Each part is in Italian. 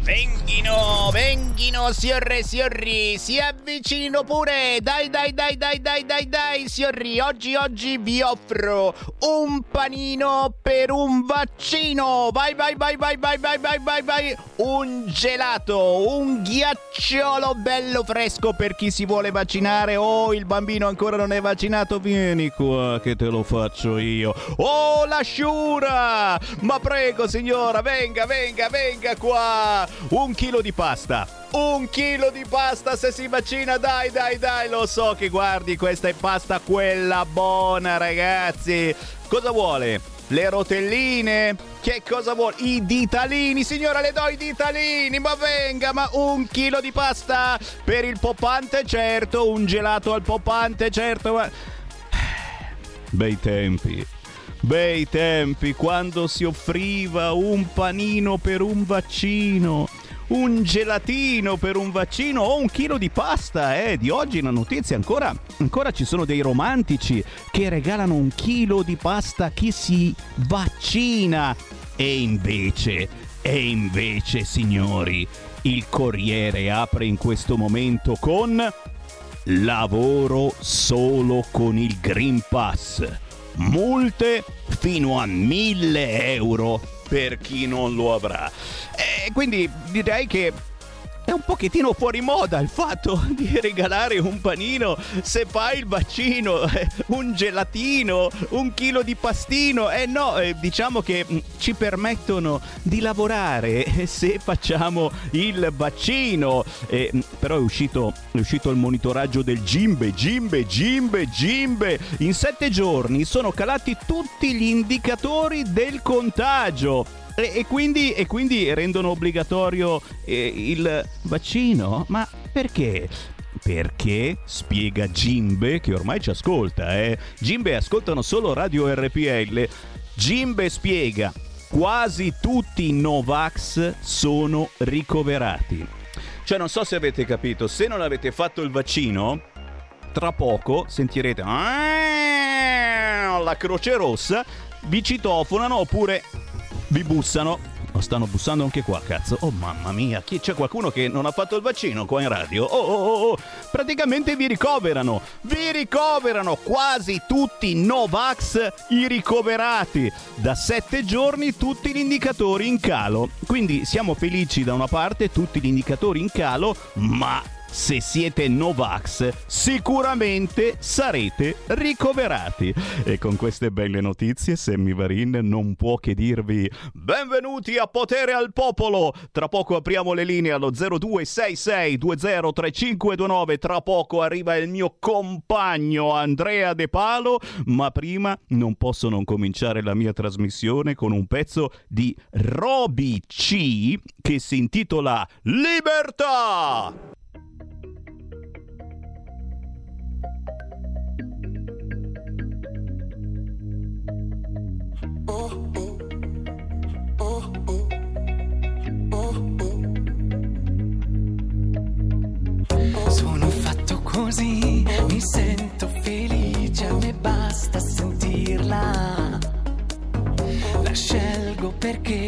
Venghino, venghino, signore, signori, si avvicino pure. Dai, dai, dai, dai, dai, dai, dai, signori. Oggi, oggi vi offro un panino per un vaccino. Vai, vai, vai, vai, vai, vai, vai, vai, vai. Un gelato, un ghiacciolo bello fresco per chi si vuole vaccinare. Oh, il bambino ancora non è vaccinato. Vieni qua che te lo faccio io. Oh, la sciura. Ma prego, signora, venga, venga, venga qua un chilo di pasta. Un chilo di pasta se si vaccina, dai, dai, dai, lo so che guardi, questa è pasta quella buona, ragazzi. Cosa vuole? Le rotelline? Che cosa vuole? I ditalini, signora, le do i ditalini, ma venga, ma un chilo di pasta per il popante, certo, un gelato al popante, certo, ma... Bei tempi. Bei tempi quando si offriva un panino per un vaccino un gelatino per un vaccino o un chilo di pasta. Eh, di oggi una notizia ancora, ancora ci sono dei romantici che regalano un chilo di pasta a chi si vaccina. E invece, e invece, signori, il Corriere apre in questo momento con lavoro solo con il Green Pass multe fino a 1000 euro per chi non lo avrà. E quindi direi che è un pochettino fuori moda il fatto di regalare un panino se fai il vaccino, un gelatino, un chilo di pastino. Eh no, eh, diciamo che mm, ci permettono di lavorare se facciamo il vaccino. Eh, però è uscito, è uscito il monitoraggio del Gimbe, Gimbe, Gimbe, Gimbe. In sette giorni sono calati tutti gli indicatori del contagio. E, e, quindi, e quindi, rendono obbligatorio eh, il vaccino? Ma perché? Perché, spiega Gimbe, che ormai ci ascolta, eh? Gimbe ascoltano solo Radio RPL. Gimbe spiega, quasi tutti i Novax sono ricoverati. Cioè non so se avete capito, se non avete fatto il vaccino, tra poco sentirete la Croce Rossa, vi citofonano oppure vi bussano. Oh, stanno bussando anche qua, cazzo. Oh mamma mia, chi, c'è qualcuno che non ha fatto il vaccino qua in radio? Oh, oh, oh, oh. praticamente vi ricoverano. Vi ricoverano quasi tutti Novax i ricoverati. Da sette giorni tutti gli indicatori in calo. Quindi siamo felici da una parte, tutti gli indicatori in calo, ma se siete Novax, sicuramente sarete ricoverati. E con queste belle notizie, Sammy Varin non può che dirvi benvenuti a Potere al Popolo. Tra poco apriamo le linee allo 0266203529. Tra poco arriva il mio compagno Andrea De Palo, ma prima non posso non cominciare la mia trasmissione con un pezzo di Roby C che si intitola Libertà. Così, mi sento felice, a me basta sentirla. La scelgo perché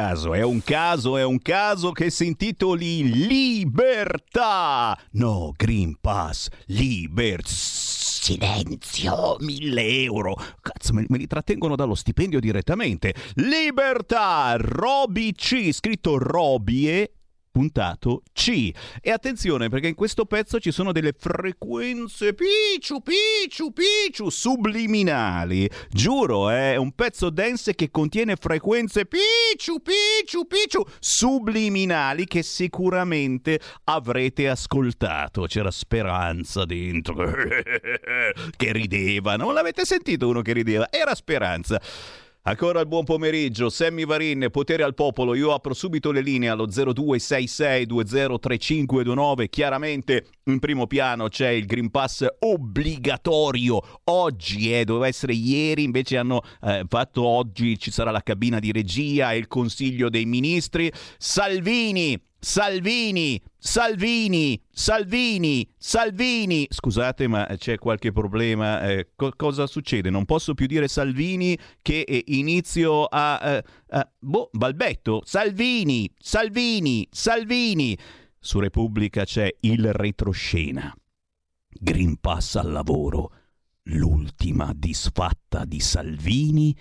caso, è un caso, è un caso che si intitoli Libertà. No, Green Pass, Liber... Silenzio, mille euro. Cazzo, me, me li trattengono dallo stipendio direttamente. Libertà, Roby C, scritto Robie puntato C. E attenzione perché in questo pezzo ci sono delle frequenze picciu picciu picciu subliminali. Giuro, è un pezzo dance che contiene frequenze picciu picciu picciu subliminali che sicuramente avrete ascoltato. C'era speranza dentro che rideva. Non l'avete sentito uno che rideva? Era speranza. Ancora il buon pomeriggio, Sammy Varin, potere al popolo, io apro subito le linee allo 0266203529, chiaramente in primo piano c'è il Green Pass obbligatorio, oggi eh, doveva essere ieri, invece hanno eh, fatto oggi, ci sarà la cabina di regia e il consiglio dei ministri, Salvini, Salvini, Salvini, Salvini, Salvini. Scusate, ma c'è qualche problema? Eh, co- cosa succede? Non posso più dire Salvini che eh, inizio a, eh, a- Boh, balbetto. Salvini, Salvini, Salvini. Su Repubblica c'è il retroscena. Green Pass al lavoro. L'ultima disfatta di Salvini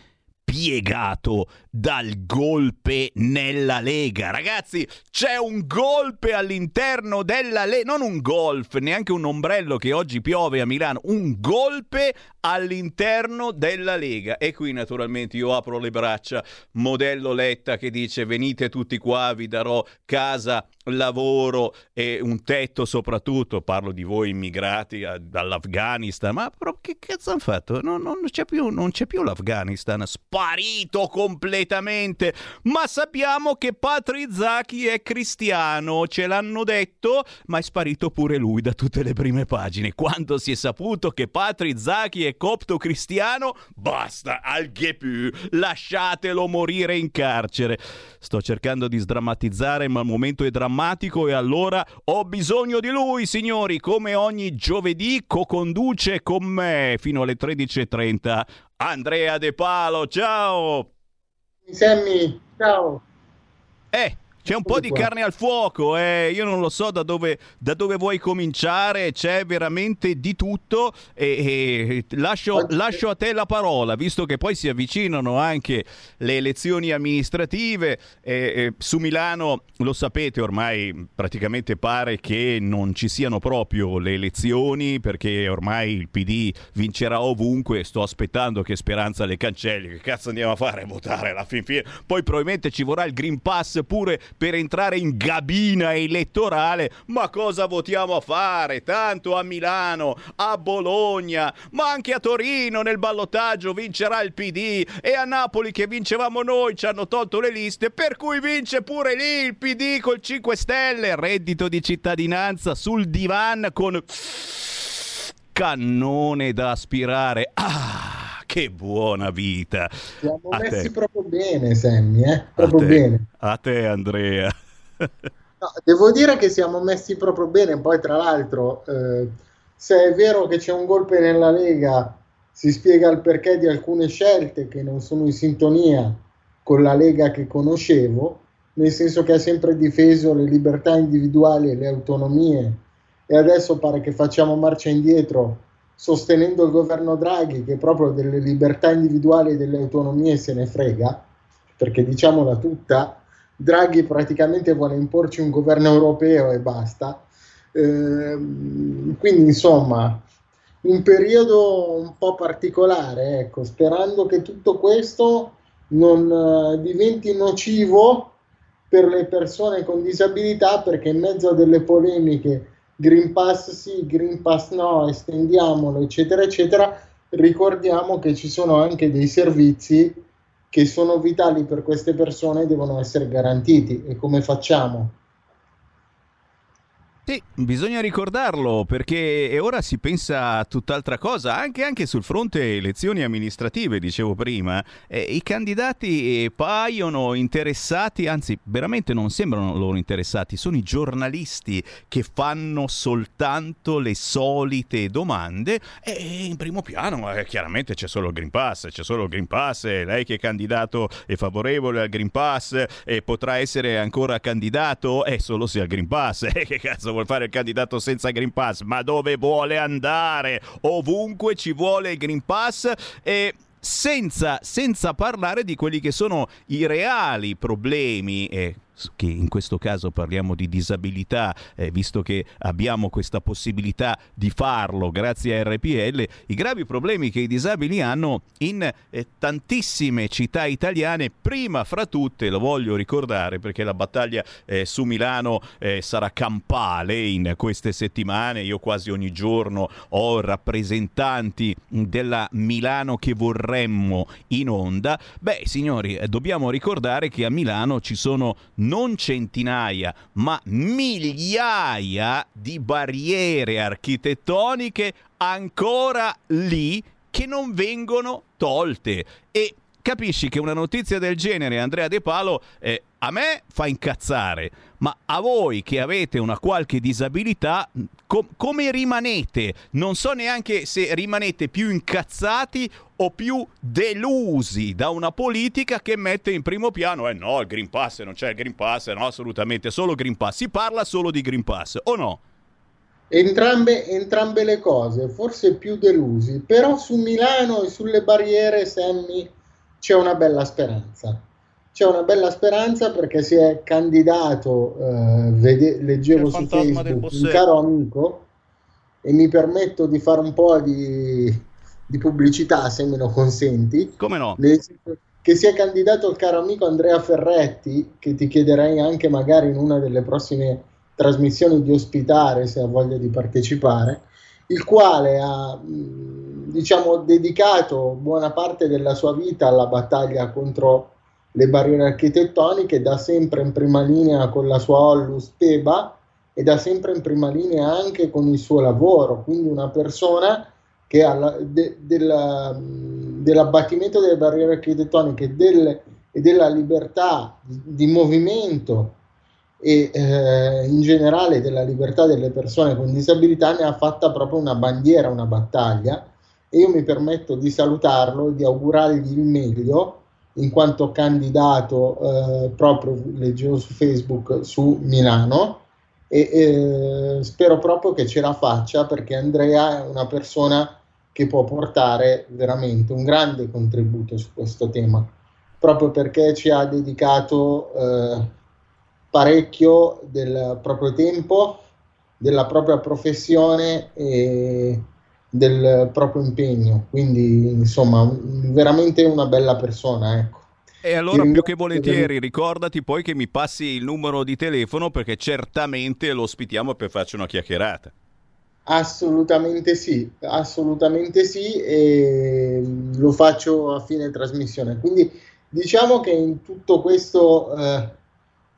piegato dal golpe nella Lega. Ragazzi, c'è un golpe all'interno della Lega, non un golf, neanche un ombrello che oggi piove a Milano, un golpe all'interno della Lega. E qui naturalmente io apro le braccia, modello Letta che dice venite tutti qua, vi darò casa, lavoro e un tetto soprattutto, parlo di voi immigrati a, dall'Afghanistan, ma però che cazzo hanno fatto? No, non, c'è più, non c'è più l'Afghanistan, sparito completamente, ma sappiamo che Patri Zaki è cristiano, ce l'hanno detto, ma è sparito pure lui da tutte le prime pagine. Quando si è saputo che Patri Zaki è copto cristiano, basta, al ghepu, lasciatelo morire in carcere. Sto cercando di sdrammatizzare, ma il momento è drammatico e allora ho bisogno di lui, signori, come ogni giovedì co-conduce con me fino alle 13.30. Andrea De Palo, ciao! Sammy, ciao. Eh, c'è un po' di carne al fuoco, eh. io non lo so da dove, da dove vuoi cominciare, c'è veramente di tutto e, e lascio, lascio, a te la parola, visto che poi si avvicinano anche le elezioni amministrative. Eh, su Milano, lo sapete, ormai praticamente pare che non ci siano proprio le elezioni perché ormai il PD vincerà ovunque, sto aspettando che Speranza le cancelli, che cazzo andiamo a fare? Votare alla fin fine. Poi probabilmente ci vorrà il Green Pass pure per entrare in gabina elettorale, ma cosa votiamo a fare? Tanto a Milano, a Bologna, ma anche a Torino nel ballottaggio vincerà il PD e a Napoli che vincevamo noi ci hanno tolto le liste, per cui vince pure lì il PD col 5 Stelle, reddito di cittadinanza sul divan con cannone da aspirare. Ah! Che buona vita. Siamo a messi te. proprio bene, Sammy, eh? proprio a te, bene. A te, Andrea. no, devo dire che siamo messi proprio bene. Poi, tra l'altro, eh, se è vero che c'è un golpe nella Lega, si spiega il perché di alcune scelte che non sono in sintonia con la Lega che conoscevo, nel senso che ha sempre difeso le libertà individuali e le autonomie, e adesso pare che facciamo marcia indietro sostenendo il governo Draghi che proprio delle libertà individuali e delle autonomie se ne frega, perché diciamola tutta, Draghi praticamente vuole imporci un governo europeo e basta. Eh, quindi insomma, un periodo un po' particolare, ecco, sperando che tutto questo non uh, diventi nocivo per le persone con disabilità, perché in mezzo a delle polemiche Green Pass sì, Green Pass no, estendiamolo, eccetera, eccetera, ricordiamo che ci sono anche dei servizi che sono vitali per queste persone e devono essere garantiti. E come facciamo? Sì, bisogna ricordarlo perché ora si pensa a tutt'altra cosa, anche, anche sul fronte elezioni amministrative, dicevo prima. Eh, I candidati paiono interessati, anzi veramente non sembrano loro interessati, sono i giornalisti che fanno soltanto le solite domande e in primo piano eh, chiaramente c'è solo il Green Pass, c'è solo il Green Pass, lei che è candidato è favorevole al Green Pass e potrà essere ancora candidato è solo se ha il Green Pass. Eh, che cazzo vuol fare il candidato senza Green Pass, ma dove vuole andare? Ovunque ci vuole il Green Pass e senza, senza parlare di quelli che sono i reali problemi. Eh, che in questo caso parliamo di disabilità, eh, visto che abbiamo questa possibilità di farlo grazie a RPL, i gravi problemi che i disabili hanno in eh, tantissime città italiane, prima fra tutte, lo voglio ricordare perché la battaglia eh, su Milano eh, sarà campale in queste settimane, io quasi ogni giorno ho rappresentanti della Milano che vorremmo in onda, beh signori, eh, dobbiamo ricordare che a Milano ci sono non centinaia, ma migliaia di barriere architettoniche ancora lì che non vengono tolte. E capisci che una notizia del genere, Andrea De Palo, eh, a me fa incazzare, ma a voi che avete una qualche disabilità, com- come rimanete? Non so neanche se rimanete più incazzati o più delusi da una politica che mette in primo piano, eh no, il Green Pass, non c'è il Green Pass, no, assolutamente, solo Green Pass. Si parla solo di Green Pass, o no? Entrambe, entrambe le cose, forse più delusi, però su Milano e sulle barriere, Sammy, c'è una bella speranza c'è una bella speranza perché si è candidato, eh, vede, leggevo su Facebook, un caro amico, e mi permetto di fare un po' di, di pubblicità se me lo consenti. Come no? Che si è candidato il caro amico Andrea Ferretti, che ti chiederei anche magari in una delle prossime trasmissioni di ospitare se ha voglia di partecipare, il quale ha diciamo dedicato buona parte della sua vita alla battaglia contro le barriere architettoniche, da sempre in prima linea con la sua Ollus Teba e da sempre in prima linea anche con il suo lavoro, quindi una persona che ha de, del, dell'abbattimento delle barriere architettoniche del, e della libertà di, di movimento e eh, in generale della libertà delle persone con disabilità ne ha fatta proprio una bandiera, una battaglia. E io mi permetto di salutarlo e di augurargli il meglio in quanto candidato eh, proprio, leggevo su Facebook, su Milano. E eh, spero proprio che ce la faccia perché Andrea è una persona che può portare veramente un grande contributo su questo tema, proprio perché ci ha dedicato eh, parecchio del proprio tempo, della propria professione e del proprio impegno. Quindi, insomma, veramente una bella persona, ecco. E allora più che volentieri ricordati poi che mi passi il numero di telefono perché certamente lo ospitiamo per farci una chiacchierata. Assolutamente sì, assolutamente sì e lo faccio a fine trasmissione. Quindi diciamo che in tutto questo eh,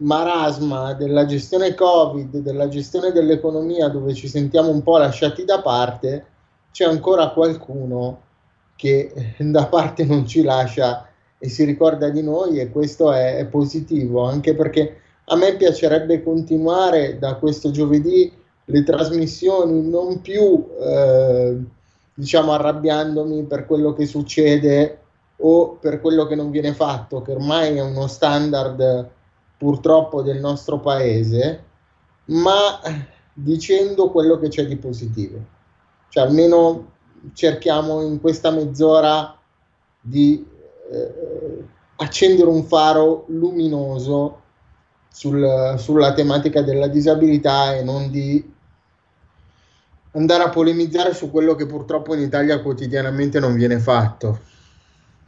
marasma della gestione Covid, della gestione dell'economia dove ci sentiamo un po' lasciati da parte, c'è ancora qualcuno che da parte non ci lascia e si ricorda di noi e questo è, è positivo, anche perché a me piacerebbe continuare da questo giovedì le trasmissioni non più eh, diciamo arrabbiandomi per quello che succede o per quello che non viene fatto, che ormai è uno standard purtroppo del nostro paese, ma dicendo quello che c'è di positivo. Cioè almeno cerchiamo in questa mezz'ora di eh, accendere un faro luminoso sul, sulla tematica della disabilità e non di andare a polemizzare su quello che purtroppo in Italia quotidianamente non viene fatto.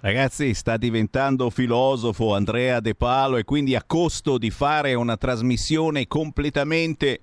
Ragazzi, sta diventando filosofo Andrea De Palo e quindi a costo di fare una trasmissione completamente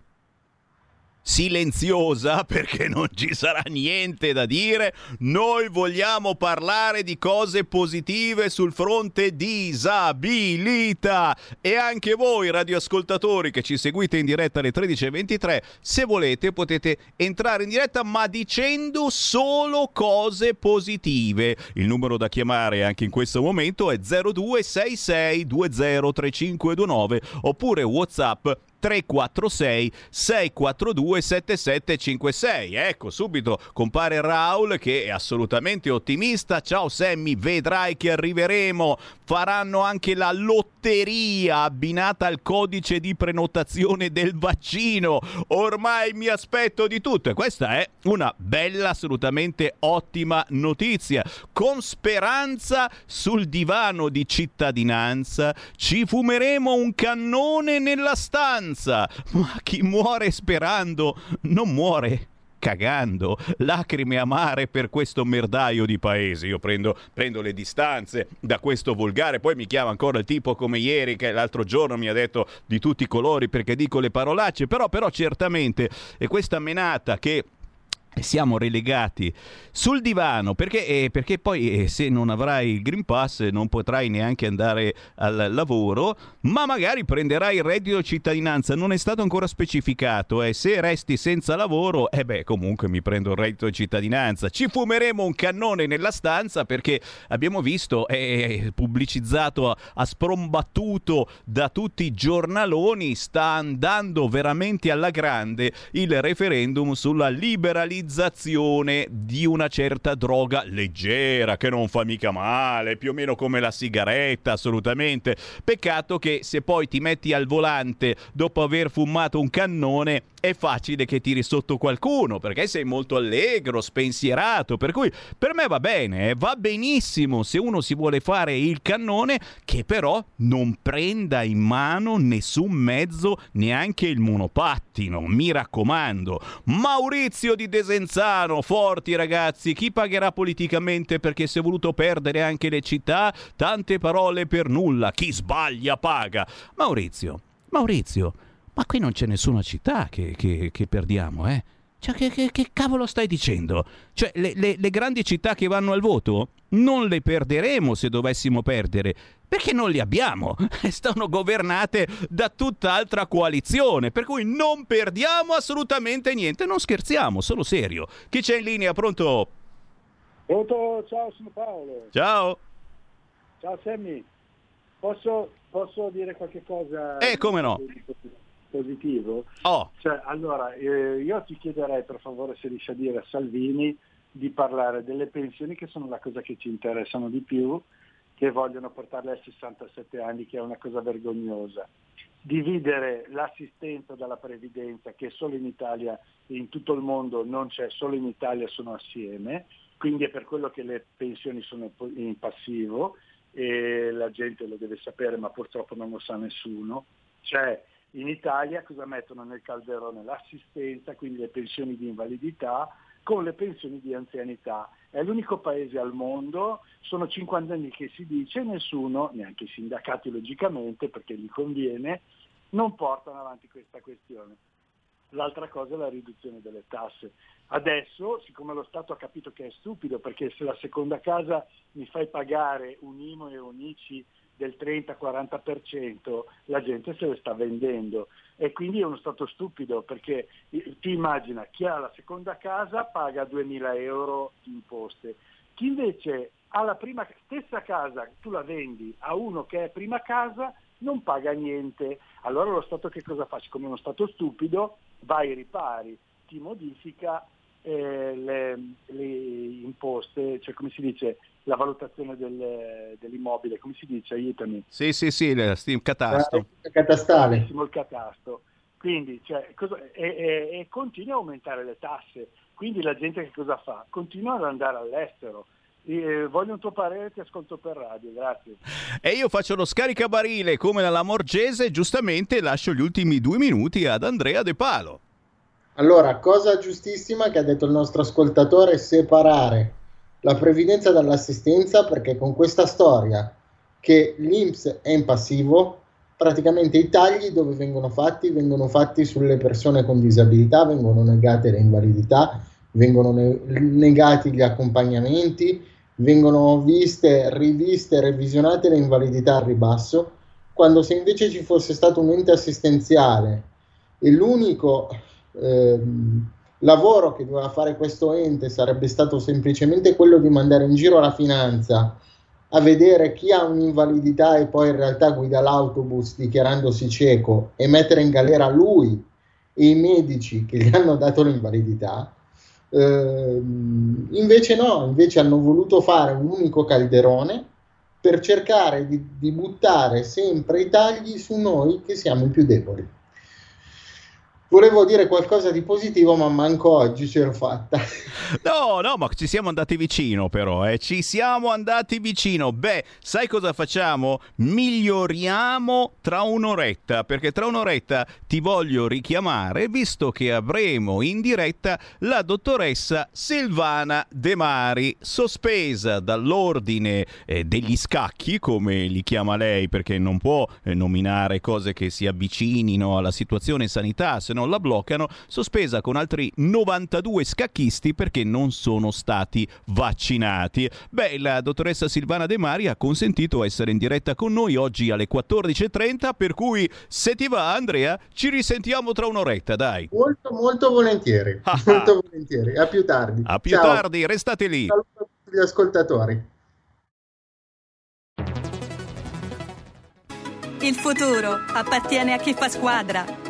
silenziosa perché non ci sarà niente da dire. Noi vogliamo parlare di cose positive sul fronte disabilità e anche voi radioascoltatori che ci seguite in diretta alle 13:23, se volete potete entrare in diretta ma dicendo solo cose positive. Il numero da chiamare anche in questo momento è 0266203529 oppure WhatsApp 346 642 7756. Ecco, subito compare Raul che è assolutamente ottimista. Ciao Sammy, vedrai che arriveremo. Faranno anche la lotteria abbinata al codice di prenotazione del vaccino. Ormai mi aspetto di tutto e questa è una bella, assolutamente ottima notizia. Con speranza sul divano di cittadinanza ci fumeremo un cannone nella stanza ma chi muore sperando non muore cagando, lacrime amare per questo merdaio di paese. Io prendo, prendo, le distanze da questo volgare, poi mi chiama ancora il tipo come ieri che l'altro giorno mi ha detto di tutti i colori perché dico le parolacce, però, però certamente questa menata che siamo relegati sul divano perché, eh, perché poi eh, se non avrai il Green Pass non potrai neanche andare al lavoro ma magari prenderai il reddito cittadinanza non è stato ancora specificato eh. se resti senza lavoro e eh beh comunque mi prendo il reddito di cittadinanza ci fumeremo un cannone nella stanza perché abbiamo visto è eh, pubblicizzato a sprombattuto da tutti i giornaloni sta andando veramente alla grande il referendum sulla liberalizzazione legalizzazione di una certa droga leggera che non fa mica male, più o meno come la sigaretta, assolutamente. Peccato che se poi ti metti al volante dopo aver fumato un cannone è facile che tiri sotto qualcuno perché sei molto allegro, spensierato, per cui per me va bene, eh? va benissimo se uno si vuole fare il cannone che però non prenda in mano nessun mezzo, neanche il monopattino, mi raccomando. Maurizio di Desenzano, forti ragazzi, chi pagherà politicamente perché si è voluto perdere anche le città? Tante parole per nulla, chi sbaglia paga. Maurizio, Maurizio, ma qui non c'è nessuna città che, che, che perdiamo, eh? Cioè, che, che, che, cavolo stai dicendo? Cioè, le, le, le, grandi città che vanno al voto non le perderemo se dovessimo perdere, perché non le abbiamo. Stanno governate da tutt'altra coalizione, per cui non perdiamo assolutamente niente. Non scherziamo, sono serio. Chi c'è in linea? Pronto? Pronto, ciao, sono Paolo. Ciao. Ciao Sammy. Posso, posso dire qualche cosa? Eh, come no positivo. Oh. Cioè, allora, eh, io ti chiederei per favore se riesci a dire a Salvini di parlare delle pensioni che sono la cosa che ci interessano di più, che vogliono portarle a 67 anni, che è una cosa vergognosa. Dividere l'assistenza dalla previdenza, che solo in Italia e in tutto il mondo non c'è, solo in Italia sono assieme, quindi è per quello che le pensioni sono in passivo e la gente lo deve sapere, ma purtroppo non lo sa nessuno. C'è in Italia cosa mettono nel calderone? L'assistenza, quindi le pensioni di invalidità, con le pensioni di anzianità. È l'unico paese al mondo, sono 50 anni che si dice, nessuno, neanche i sindacati logicamente, perché gli conviene, non portano avanti questa questione. L'altra cosa è la riduzione delle tasse. Adesso, siccome lo Stato ha capito che è stupido, perché se la seconda casa mi fai pagare un IMO e un ICI del 30-40%, la gente se le sta vendendo e quindi è uno stato stupido perché ti immagina chi ha la seconda casa paga 2.000 euro di imposte, chi invece ha la prima stessa casa, tu la vendi a uno che è prima casa, non paga niente. Allora lo Stato che cosa fa? Come uno Stato stupido va ai ripari, ti modifica eh, le, le, imposte, cioè come si dice, la valutazione del, dell'immobile, come si dice, aiutami. Sì, sì, sì, il catasto. Il catastale. Il catasto. Quindi, cioè, cosa, e, e, e continua a aumentare le tasse. Quindi la gente che cosa fa? Continua ad andare all'estero. Eh, voglio un tuo parere, ti ascolto per radio, grazie. E io faccio lo scaricabarile come nella Morgese, giustamente lascio gli ultimi due minuti ad Andrea De Palo. Allora, cosa giustissima che ha detto il nostro ascoltatore, separare la previdenza dall'assistenza, perché con questa storia che l'INPS è in passivo, praticamente i tagli dove vengono fatti? Vengono fatti sulle persone con disabilità, vengono negate le invalidità, vengono ne- negati gli accompagnamenti, vengono viste, riviste, revisionate le invalidità al ribasso, quando se invece ci fosse stato un ente assistenziale e l'unico eh, lavoro che doveva fare questo ente sarebbe stato semplicemente quello di mandare in giro la finanza a vedere chi ha un'invalidità e poi in realtà guida l'autobus dichiarandosi cieco e mettere in galera lui e i medici che gli hanno dato l'invalidità, eh, invece no, invece hanno voluto fare un unico calderone per cercare di, di buttare sempre i tagli su noi che siamo i più deboli. Volevo dire qualcosa di positivo, ma manco oggi ce l'ho fatta. No, no, ma ci siamo andati vicino però, eh. Ci siamo andati vicino. Beh, sai cosa facciamo? Miglioriamo tra un'oretta, perché tra un'oretta ti voglio richiamare, visto che avremo in diretta la dottoressa Silvana De Mari, sospesa dall'ordine eh, degli scacchi, come li chiama lei, perché non può eh, nominare cose che si avvicinino alla situazione sanità, se non la bloccano, sospesa con altri 92 scacchisti perché non sono stati vaccinati. Beh, la dottoressa Silvana De Mari ha consentito essere in diretta con noi oggi alle 14.30, per cui se ti va Andrea ci risentiamo tra un'oretta, dai. Molto, molto volentieri. Ah, molto volentieri. A più tardi. A più Ciao. tardi, restate lì. Saluto a tutti gli ascoltatori. Il futuro appartiene a chi fa squadra.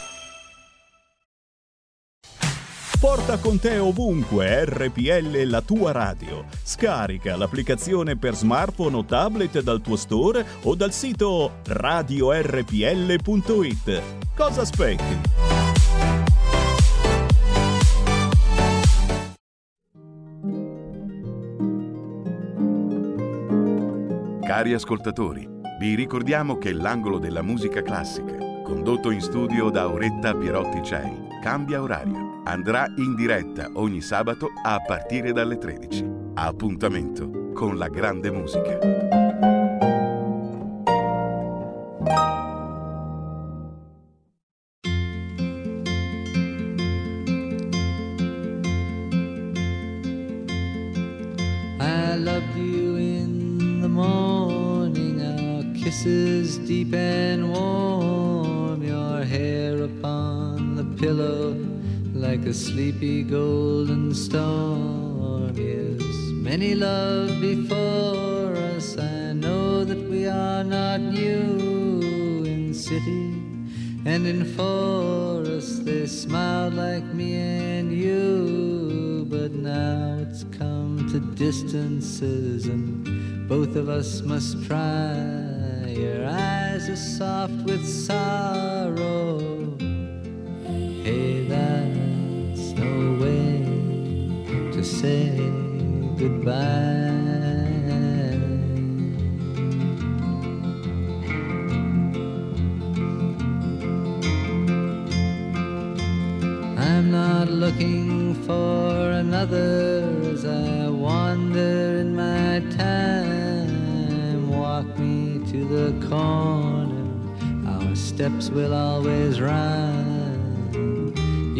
Porta con te ovunque RPL la tua radio. Scarica l'applicazione per smartphone o tablet dal tuo store o dal sito radiorpl.it. Cosa aspetti? Cari ascoltatori, vi ricordiamo che l'angolo della musica classica, condotto in studio da Auretta Pierotti Cei, cambia orario. Andrà in diretta ogni sabato a partire dalle 13. Appuntamento con la grande musica. Deep and warm, your hair upon pillow like a sleepy golden storm. Yes, many love before us. I know that we are not new in city and in forest. They smiled like me and you, but now it's come to distances, and both of us must try. Your eyes are soft with sorrow. Hey, that's no way to say goodbye. I'm not looking for another as I wander in my time. Walk me to the corner, our steps will always rhyme.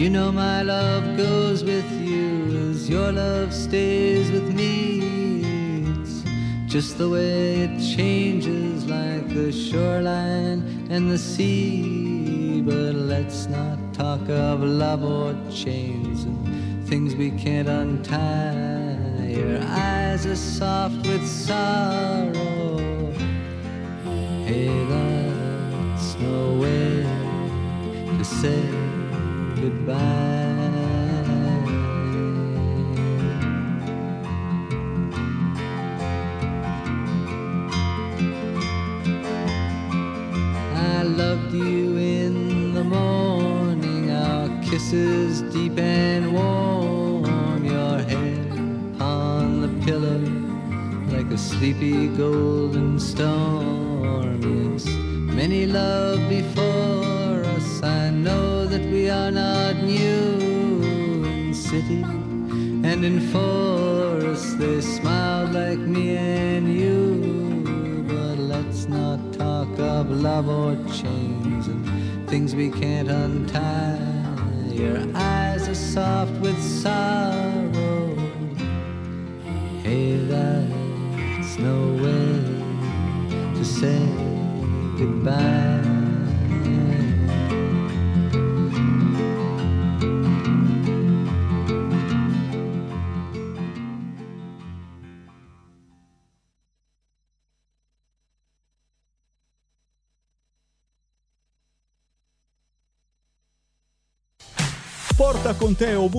You know my love goes with you as your love stays with me. It's just the way it changes like the shoreline and the sea. But let's not talk of love or chains and things we can't untie. Your eyes are soft with sorrow. Hey, that's no way to say goodbye. I loved you in the morning, our kisses deep and warm, your head on the pillow like a sleepy golden storm. And in forest. They smiled like me and you, but let's not talk of love or chains and things we can't untie. Your eyes are soft with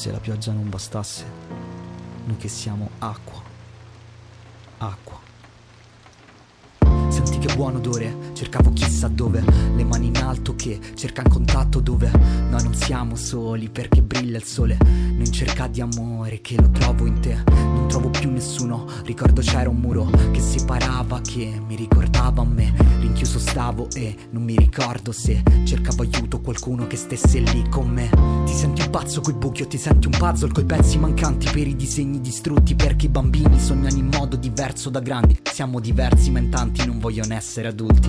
Se la pioggia non bastasse. Noi che siamo acqua. Acqua. Che buon odore, cercavo chissà dove, le mani in alto che cercan contatto dove. Noi non siamo soli perché brilla il sole, non cerca di amore che lo trovo in te, non trovo più nessuno, ricordo c'era un muro che separava, che mi ricordava a me, rinchiuso stavo e non mi ricordo se cercavo aiuto qualcuno che stesse lì con me. Ti senti un pazzo coi buchi o ti senti un puzzle? Coi pezzi mancanti per i disegni distrutti perché i bambini sognano in modo diverso da grandi, siamo diversi ma in tanti non vogliono essere adulti.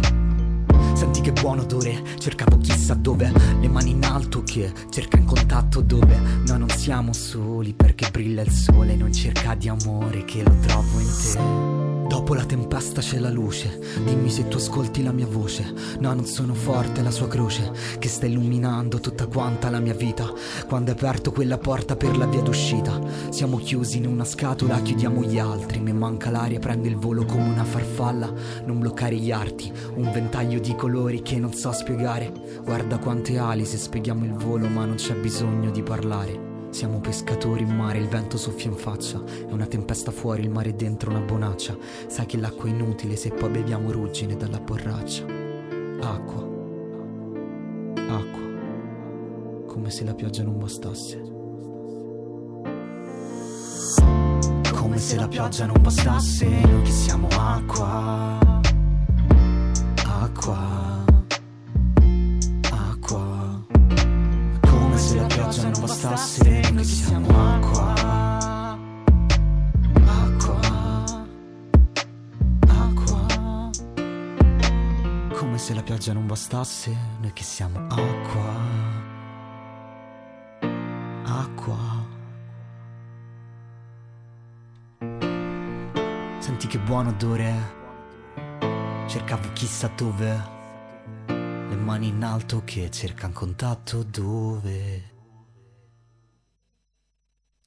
Senti che buon odore, cercavo chissà dove, le mani in alto che cerca in contatto dove noi non siamo soli perché brilla il sole, non cerca di amore che lo trovo in te. Dopo la tempesta c'è la luce, dimmi se tu ascolti la mia voce. No, non sono forte, la sua croce che sta illuminando tutta quanta la mia vita. Quando hai aperto quella porta per la via d'uscita, siamo chiusi in una scatola, chiudiamo gli altri. Mi manca l'aria, prende il volo come una farfalla. Non bloccare gli arti, un ventaglio di colori che non so spiegare. Guarda quante ali se spieghiamo il volo, ma non c'è bisogno di parlare. Siamo pescatori in mare, il vento soffia in faccia. È una tempesta fuori, il mare è dentro una bonaccia. Sai che l'acqua è inutile se poi beviamo ruggine dalla borraccia. Acqua. Acqua. Come se la pioggia non bastasse. Come se la pioggia non bastasse, noi che siamo acqua. Acqua. Noi che siamo acqua. Acqua. Acqua. Come se la pioggia non bastasse, noi che siamo acqua. Acqua. Senti che buon odore. Cercavo chissà dove. Le mani in alto che cercan contatto dove.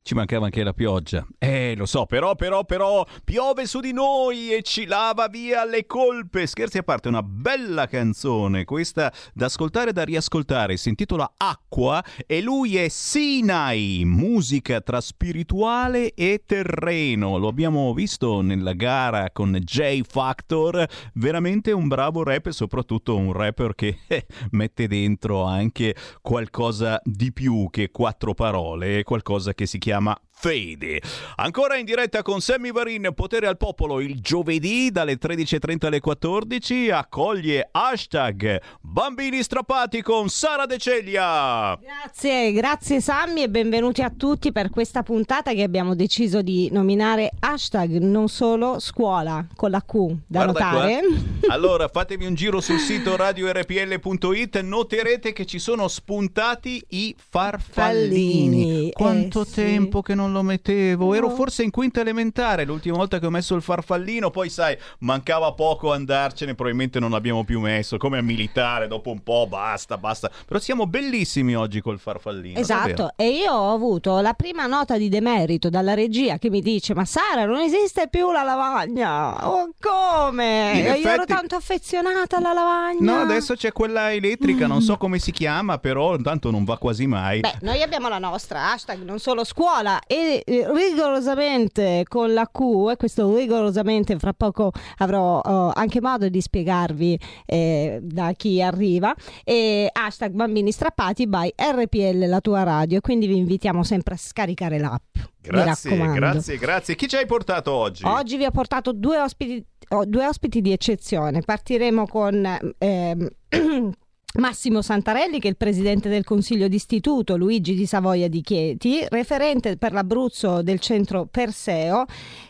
Ci mancava anche la pioggia. Eh, lo so, però, però, però, piove su di noi e ci lava via le colpe. Scherzi a parte, una bella canzone, questa da ascoltare e da riascoltare. Si intitola Acqua e lui è Sinai, musica tra spirituale e terreno. Lo abbiamo visto nella gara con J Factor, veramente un bravo rap e soprattutto un rapper che eh, mette dentro anche qualcosa di più che quattro parole, qualcosa che si chiama chiama Fede. Ancora in diretta con Sammy Varin, Potere al Popolo, il giovedì dalle 13.30 alle 14, accoglie hashtag Bambini Strappati con Sara De Ceglia. Grazie, grazie Sammy e benvenuti a tutti per questa puntata che abbiamo deciso di nominare hashtag non solo scuola con la Q da Guarda notare. Qua. Allora fatevi un giro sul sito radiorpl.it, noterete che ci sono spuntati i farfallini. Fallini, Quanto eh, tempo sì. che non non lo mettevo. No. Ero forse in quinta elementare l'ultima volta che ho messo il farfallino. Poi, sai, mancava poco andarcene. Probabilmente non l'abbiamo più messo. Come a militare, dopo un po', basta, basta. Però siamo bellissimi oggi col farfallino. Esatto. E io ho avuto la prima nota di demerito dalla regia che mi dice: Ma Sara, non esiste più la lavagna. Oh, come? Effetti... Io ero tanto affezionata alla lavagna. No, adesso c'è quella elettrica. Non so come si chiama, però intanto non va quasi mai. Beh, noi abbiamo la nostra hashtag non solo scuola e rigorosamente con la Q, e questo rigorosamente fra poco avrò uh, anche modo di spiegarvi eh, da chi arriva, e hashtag bambini strappati by RPL la tua radio, quindi vi invitiamo sempre a scaricare l'app. Grazie, grazie, grazie. Chi ci hai portato oggi? Oggi vi ho portato due ospiti, oh, due ospiti di eccezione. Partiremo con... Eh, Massimo Santarelli, che è il presidente del Consiglio d'Istituto, Luigi di Savoia di Chieti, referente per l'Abruzzo del centro Perseo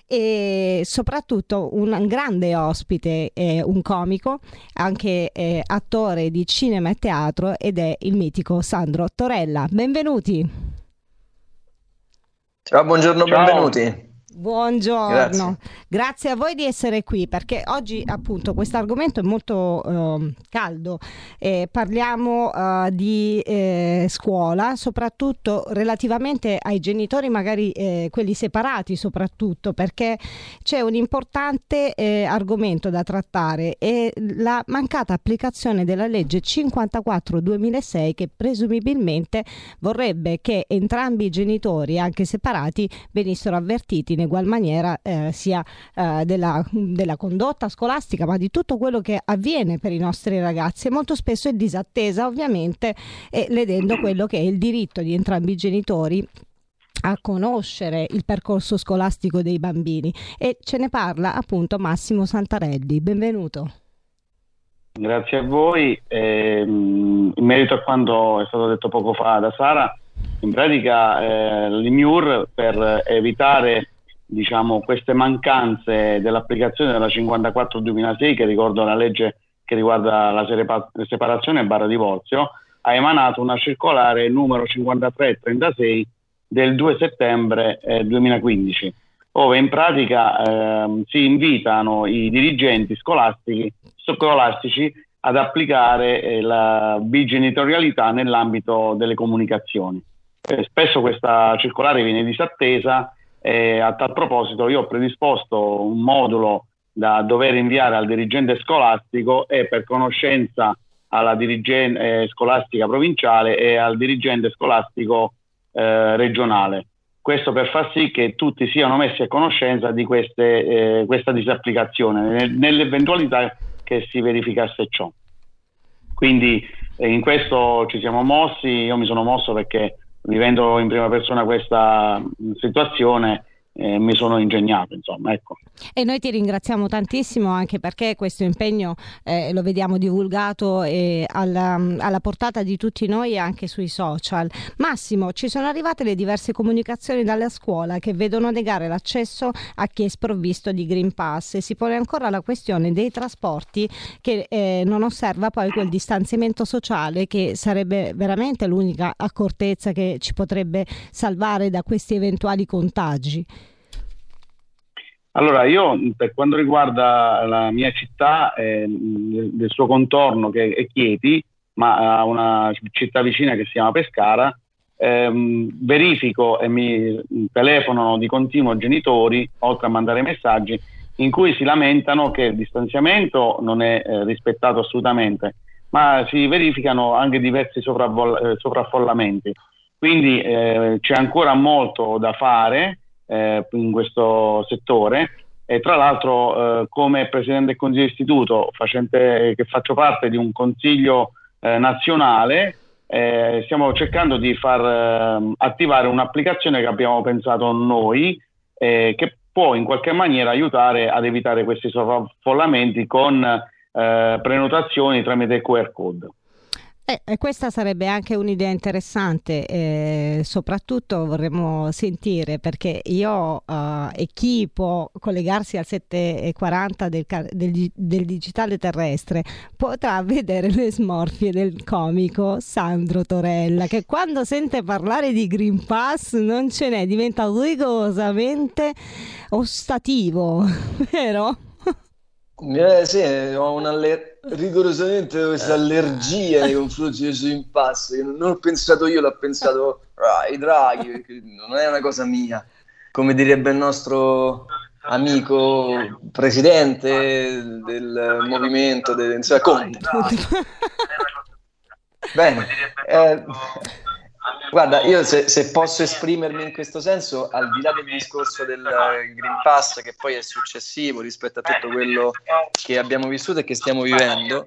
e soprattutto un grande ospite, eh, un comico, anche eh, attore di cinema e teatro ed è il mitico Sandro Torella. Benvenuti. Ciao, buongiorno, Ciao. benvenuti. Buongiorno, grazie. grazie. a voi di essere qui perché oggi appunto questo argomento è molto uh, caldo. Eh, parliamo uh, di eh, scuola, soprattutto relativamente ai genitori, magari eh, quelli separati, soprattutto perché c'è un importante eh, argomento da trattare e la mancata applicazione della legge 54-2006 che presumibilmente vorrebbe che entrambi i genitori, anche separati, venissero avvertiti egual maniera eh, sia eh, della, della, condotta scolastica, ma di tutto quello che avviene per i nostri ragazzi e molto spesso è disattesa ovviamente e ledendo quello che è il diritto di entrambi i genitori a conoscere il percorso scolastico dei bambini e ce ne parla appunto Massimo Santarelli. Benvenuto. Grazie a voi. Eh, in merito a quanto è stato detto poco fa da Sara, in pratica eh, l'IMIUR per evitare diciamo, queste mancanze dell'applicazione della 54-2006, che ricordo una legge che riguarda la separazione e barra divorzio, ha emanato una circolare numero 5336 del 2 settembre eh, 2015, dove in pratica eh, si invitano i dirigenti scolastici, scolastici ad applicare eh, la bigenitorialità nell'ambito delle comunicazioni. Eh, spesso questa circolare viene disattesa e a tal proposito io ho predisposto un modulo da dover inviare al dirigente scolastico e per conoscenza alla dirigente eh, scolastica provinciale e al dirigente scolastico eh, regionale. Questo per far sì che tutti siano messi a conoscenza di queste, eh, questa disapplicazione nell'eventualità che si verificasse ciò. Quindi eh, in questo ci siamo mossi, io mi sono mosso perché vivendo in prima persona questa situazione eh, mi sono ingegnato, insomma, ecco. E noi ti ringraziamo tantissimo anche perché questo impegno eh, lo vediamo divulgato eh, alla, alla, portata di tutti noi anche sui social. Massimo, ci sono arrivate le diverse comunicazioni dalla scuola che vedono negare l'accesso a chi è sprovvisto di Green Pass e si pone ancora la questione dei trasporti che eh, non osserva poi quel distanziamento sociale che sarebbe veramente l'unica accortezza che ci potrebbe salvare da questi eventuali contagi. Allora, io per quanto riguarda la mia città, eh, del suo contorno che è Chieti, ma ha una città vicina che si chiama Pescara, ehm, verifico e mi telefonano di continuo genitori, oltre a mandare messaggi, in cui si lamentano che il distanziamento non è eh, rispettato assolutamente, ma si verificano anche diversi sopravvol- eh, sovraffollamenti. Quindi eh, c'è ancora molto da fare eh, in questo settore e tra l'altro eh, come Presidente del Consiglio Istituto, facente, che faccio parte di un Consiglio eh, nazionale, eh, stiamo cercando di far eh, attivare un'applicazione che abbiamo pensato noi, eh, che può in qualche maniera aiutare ad evitare questi sovraffollamenti con prenotazioni tramite QR code. Eh, questa sarebbe anche un'idea interessante, eh, soprattutto vorremmo sentire perché io uh, e chi può collegarsi al 740 del, del, del, digitale terrestre potrà vedere le smorfie del comico Sandro Torella che quando sente parlare di Green Pass non ce n'è, diventa rigorosamente ostativo, vero? Eh, sì, ho una aller- rigorosamente questa allergia nei confronti Green Pass, che non l'ho pensato io, l'ha pensato ah, i draghi, perché non è una cosa mia. Come direbbe il nostro amico presidente del movimento, del, insomma, Conte. Bene, eh, Guarda, io se, se, posso esprimermi in questo senso, al di là del discorso del Green Pass, che poi è successivo rispetto a tutto quello che abbiamo vissuto e che stiamo vivendo,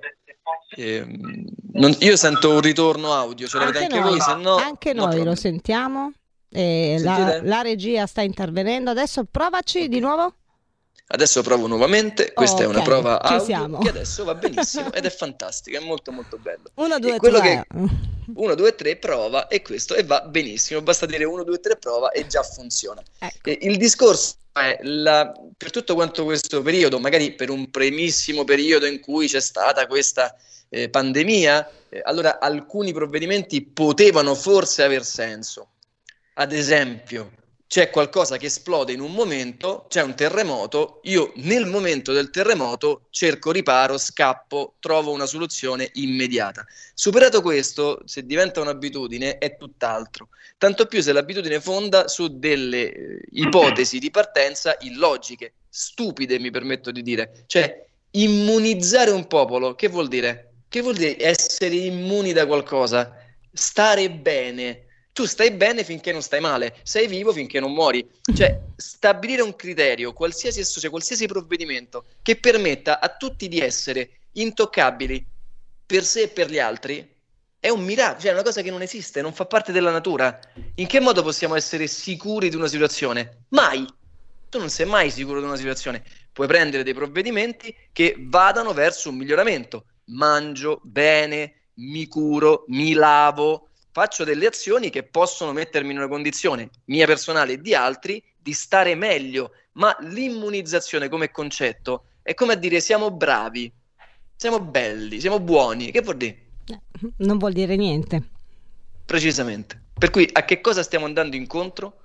ehm, non, io sento un ritorno audio, ce l'avete anche, anche voi, se no... Anche noi lo sentiamo, eh, la, la regia sta intervenendo, adesso provaci di nuovo. Adesso provo nuovamente, questa oh, è una prova audio che adesso va benissimo ed è fantastica, è molto molto bello. 1, 2, 3. 1, 2, 3 prova e questo e va benissimo, basta dire 1, 2, 3 prova e già funziona. Ecco. il discorso è la, per tutto quanto questo periodo, magari per un primissimo periodo in cui c'è stata questa eh, pandemia, eh, allora alcuni provvedimenti potevano forse aver senso. Ad esempio, c'è qualcosa che esplode in un momento, c'è un terremoto, io nel momento del terremoto cerco riparo, scappo, trovo una soluzione immediata. Superato questo, se diventa un'abitudine, è tutt'altro. Tanto più se l'abitudine fonda su delle eh, ipotesi di partenza illogiche, stupide, mi permetto di dire. Cioè, immunizzare un popolo, che vuol dire? Che vuol dire essere immuni da qualcosa? Stare bene tu stai bene finché non stai male, sei vivo finché non muori. Cioè, stabilire un criterio, qualsiasi esso sia, qualsiasi provvedimento che permetta a tutti di essere intoccabili per sé e per gli altri è un miracolo, cioè è una cosa che non esiste, non fa parte della natura. In che modo possiamo essere sicuri di una situazione? Mai. Tu non sei mai sicuro di una situazione. Puoi prendere dei provvedimenti che vadano verso un miglioramento. Mangio bene, mi curo, mi lavo, faccio delle azioni che possono mettermi in una condizione mia personale e di altri di stare meglio, ma l'immunizzazione come concetto è come a dire siamo bravi, siamo belli, siamo buoni, che vuol dire? Non vuol dire niente. Precisamente. Per cui a che cosa stiamo andando incontro?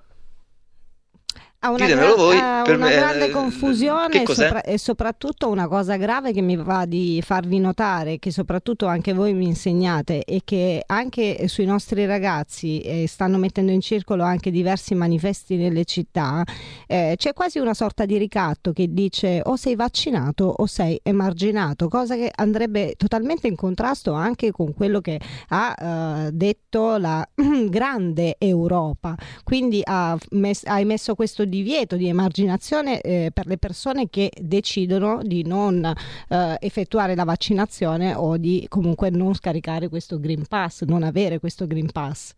Ha una, gra- voi, ha una me, grande confusione e, sopra- e, soprattutto una cosa grave che mi va di farvi notare, che soprattutto anche voi mi insegnate e che anche sui nostri ragazzi eh, stanno mettendo in circolo anche diversi manifesti nelle città, eh, c'è quasi una sorta di ricatto che dice o sei vaccinato o sei emarginato, cosa che andrebbe totalmente in contrasto anche con quello che ha eh, detto la grande Europa. Quindi ha, mes- ha emesso questo divieto di emarginazione eh, per le persone che decidono di non eh, effettuare la vaccinazione o di comunque non scaricare questo Green Pass, non avere questo Green Pass.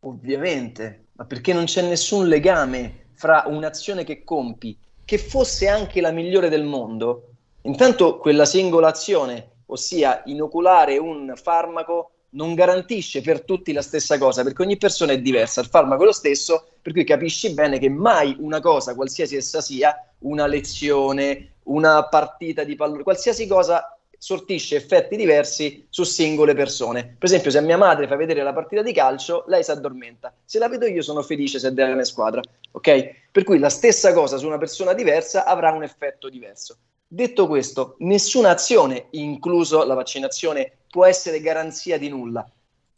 Ovviamente, ma perché non c'è nessun legame fra un'azione che compi, che fosse anche la migliore del mondo, intanto quella singola azione, ossia inoculare un farmaco non garantisce per tutti la stessa cosa, perché ogni persona è diversa, il farmaco è lo stesso, per cui capisci bene che mai una cosa, qualsiasi essa sia, una lezione, una partita di pallone, qualsiasi cosa sortisce effetti diversi su singole persone. Per esempio, se a mia madre fa vedere la partita di calcio, lei si addormenta. Se la vedo io sono felice se è della mia squadra, ok? Per cui la stessa cosa su una persona diversa avrà un effetto diverso. Detto questo, nessuna azione, incluso la vaccinazione, può essere garanzia di nulla.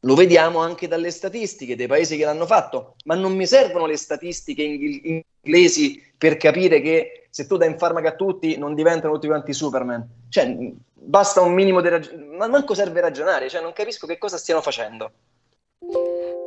Lo vediamo anche dalle statistiche dei paesi che l'hanno fatto, ma non mi servono le statistiche inglesi per capire che se tu dai un farmaco a tutti non diventano tutti quanti Superman. Cioè, basta un minimo di ragionamento, ma manco serve ragionare, cioè non capisco che cosa stiano facendo.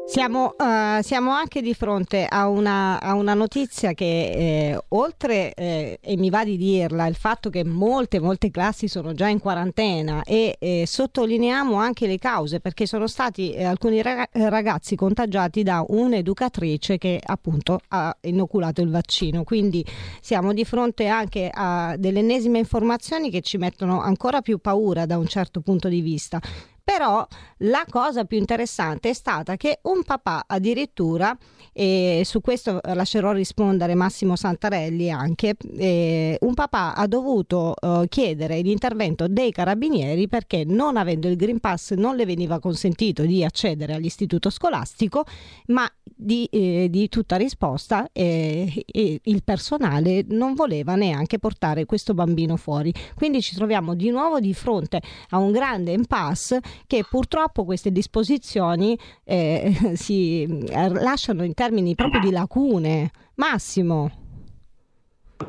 Siamo, uh, siamo, anche di fronte a una, a una notizia che eh, oltre, eh, e mi va di dirla, il fatto che molte, molte classi sono già in quarantena e eh, sottolineiamo anche le cause perché sono stati eh, alcuni ragazzi contagiati da un'educatrice che appunto ha inoculato il vaccino. Quindi siamo di fronte anche a delle ennesime informazioni che ci mettono ancora più paura da un certo punto di vista. Però la cosa più interessante è stata che un papà addirittura e su questo lascerò rispondere Massimo Santarelli anche, eh, un papà ha dovuto eh, chiedere l'intervento dei carabinieri perché non avendo il Green Pass non le veniva consentito di accedere all'istituto scolastico, ma di, eh, di tutta risposta eh, il personale non voleva neanche portare questo bambino fuori. Quindi ci troviamo di nuovo di fronte a un grande impasse che purtroppo queste disposizioni eh, si eh, lasciano in termini proprio di lacune. Massimo.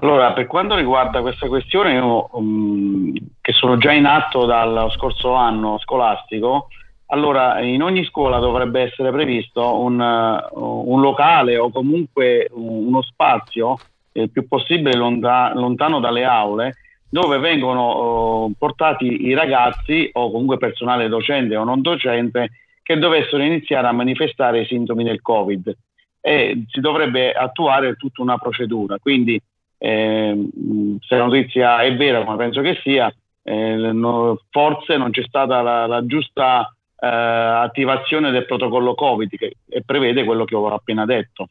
Allora, per quanto riguarda questa questione, io, um, che sono già in atto dal scorso anno scolastico, allora in ogni scuola dovrebbe essere previsto un, uh, un locale o comunque uno spazio il più possibile lonta- lontano dalle aule dove vengono uh, portati i ragazzi o comunque personale docente o non docente che dovessero iniziare a manifestare i sintomi del Covid e si dovrebbe attuare tutta una procedura. Quindi, eh, se la notizia è vera, come penso che sia, eh, no, forse non c'è stata la, la giusta eh, attivazione del protocollo Covid che prevede quello che ho appena detto.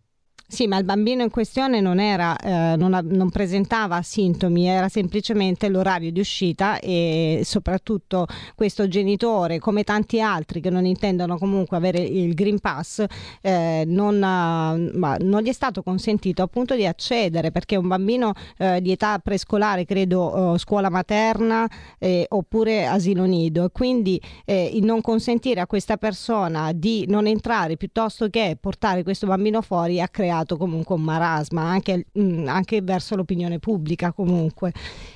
Sì, ma il bambino in questione non, era, eh, non, non, presentava sintomi, era semplicemente l'orario di uscita e soprattutto questo genitore, come tanti altri che non intendono comunque avere il Green Pass, eh, non, non, gli è stato consentito appunto di accedere perché un bambino eh, di età prescolare, credo eh, scuola materna eh, oppure asilo nido, quindi eh, il non consentire a questa persona di non entrare piuttosto che portare questo bambino fuori ha creato creato comunque un marasma anche, mh, mm, anche verso l'opinione pubblica comunque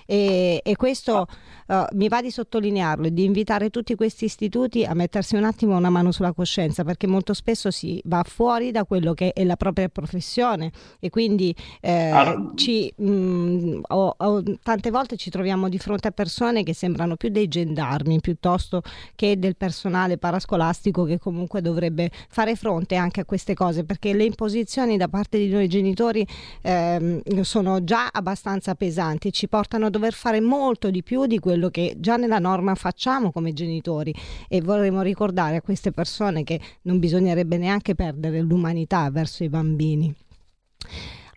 e, e questo uh, mi va di sottolinearlo e di invitare tutti questi istituti a mettersi un attimo una mano sulla coscienza perché molto spesso si va fuori da quello che è la propria professione e quindi eh, ah. ci, mh, mm, o, o, tante volte ci troviamo di fronte a persone che sembrano più dei gendarmi piuttosto che del personale parascolastico che comunque dovrebbe fare fronte anche a queste cose perché le imposizioni da parte di noi genitori ehm, sono già abbastanza pesanti, ci portano a dover fare molto di più di quello che già nella norma facciamo come genitori e vorremmo ricordare a queste persone che non bisognerebbe neanche perdere l'umanità verso i bambini.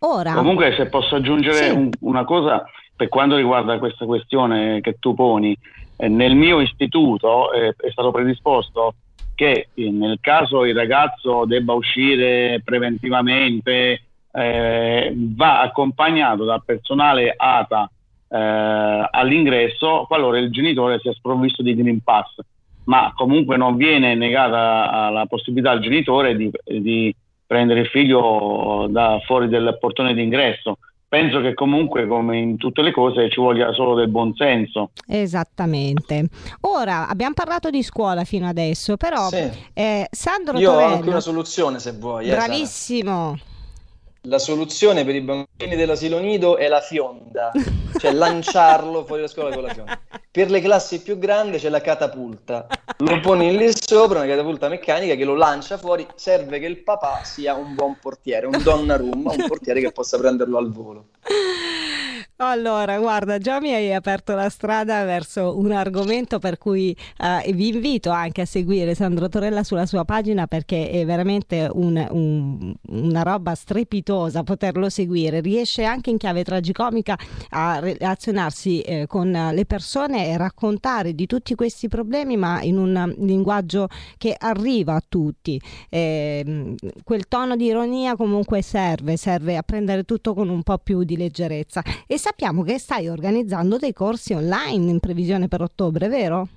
Ora, Comunque se posso aggiungere sì. un, una cosa per quanto riguarda questa questione che tu poni, eh, nel mio istituto eh, è stato predisposto che nel caso il ragazzo debba uscire preventivamente eh, va accompagnato dal personale ATA eh, all'ingresso qualora il genitore sia sprovvisto di Green Pass, ma comunque non viene negata la possibilità al genitore di, di prendere il figlio da fuori del portone d'ingresso penso che comunque come in tutte le cose ci voglia solo del buonsenso. Esattamente. Ora abbiamo parlato di scuola fino adesso, però sì. eh, Sandro Io Torello, ho anche una soluzione se vuoi. Eh, bravissimo. Eh, la soluzione per i bambini dell'asilo nido è la fionda, cioè lanciarlo fuori da scuola con la fionda. Per le classi più grandi c'è la catapulta, lo poni lì sopra, una catapulta meccanica che lo lancia fuori, serve che il papà sia un buon portiere, un donnarumma, un portiere che possa prenderlo al volo. Allora, guarda, già mi hai aperto la strada verso un argomento per cui uh, vi invito anche a seguire Sandro Torella sulla sua pagina perché è veramente un, un, una roba strepitosa poterlo seguire. Riesce anche in chiave tragicomica a relazionarsi eh, con le persone e raccontare di tutti questi problemi, ma in un linguaggio che arriva a tutti. Eh, quel tono di ironia comunque serve, serve a prendere tutto con un po' più di leggerezza. E sappiamo che stai organizzando dei corsi online in previsione per ottobre, vero?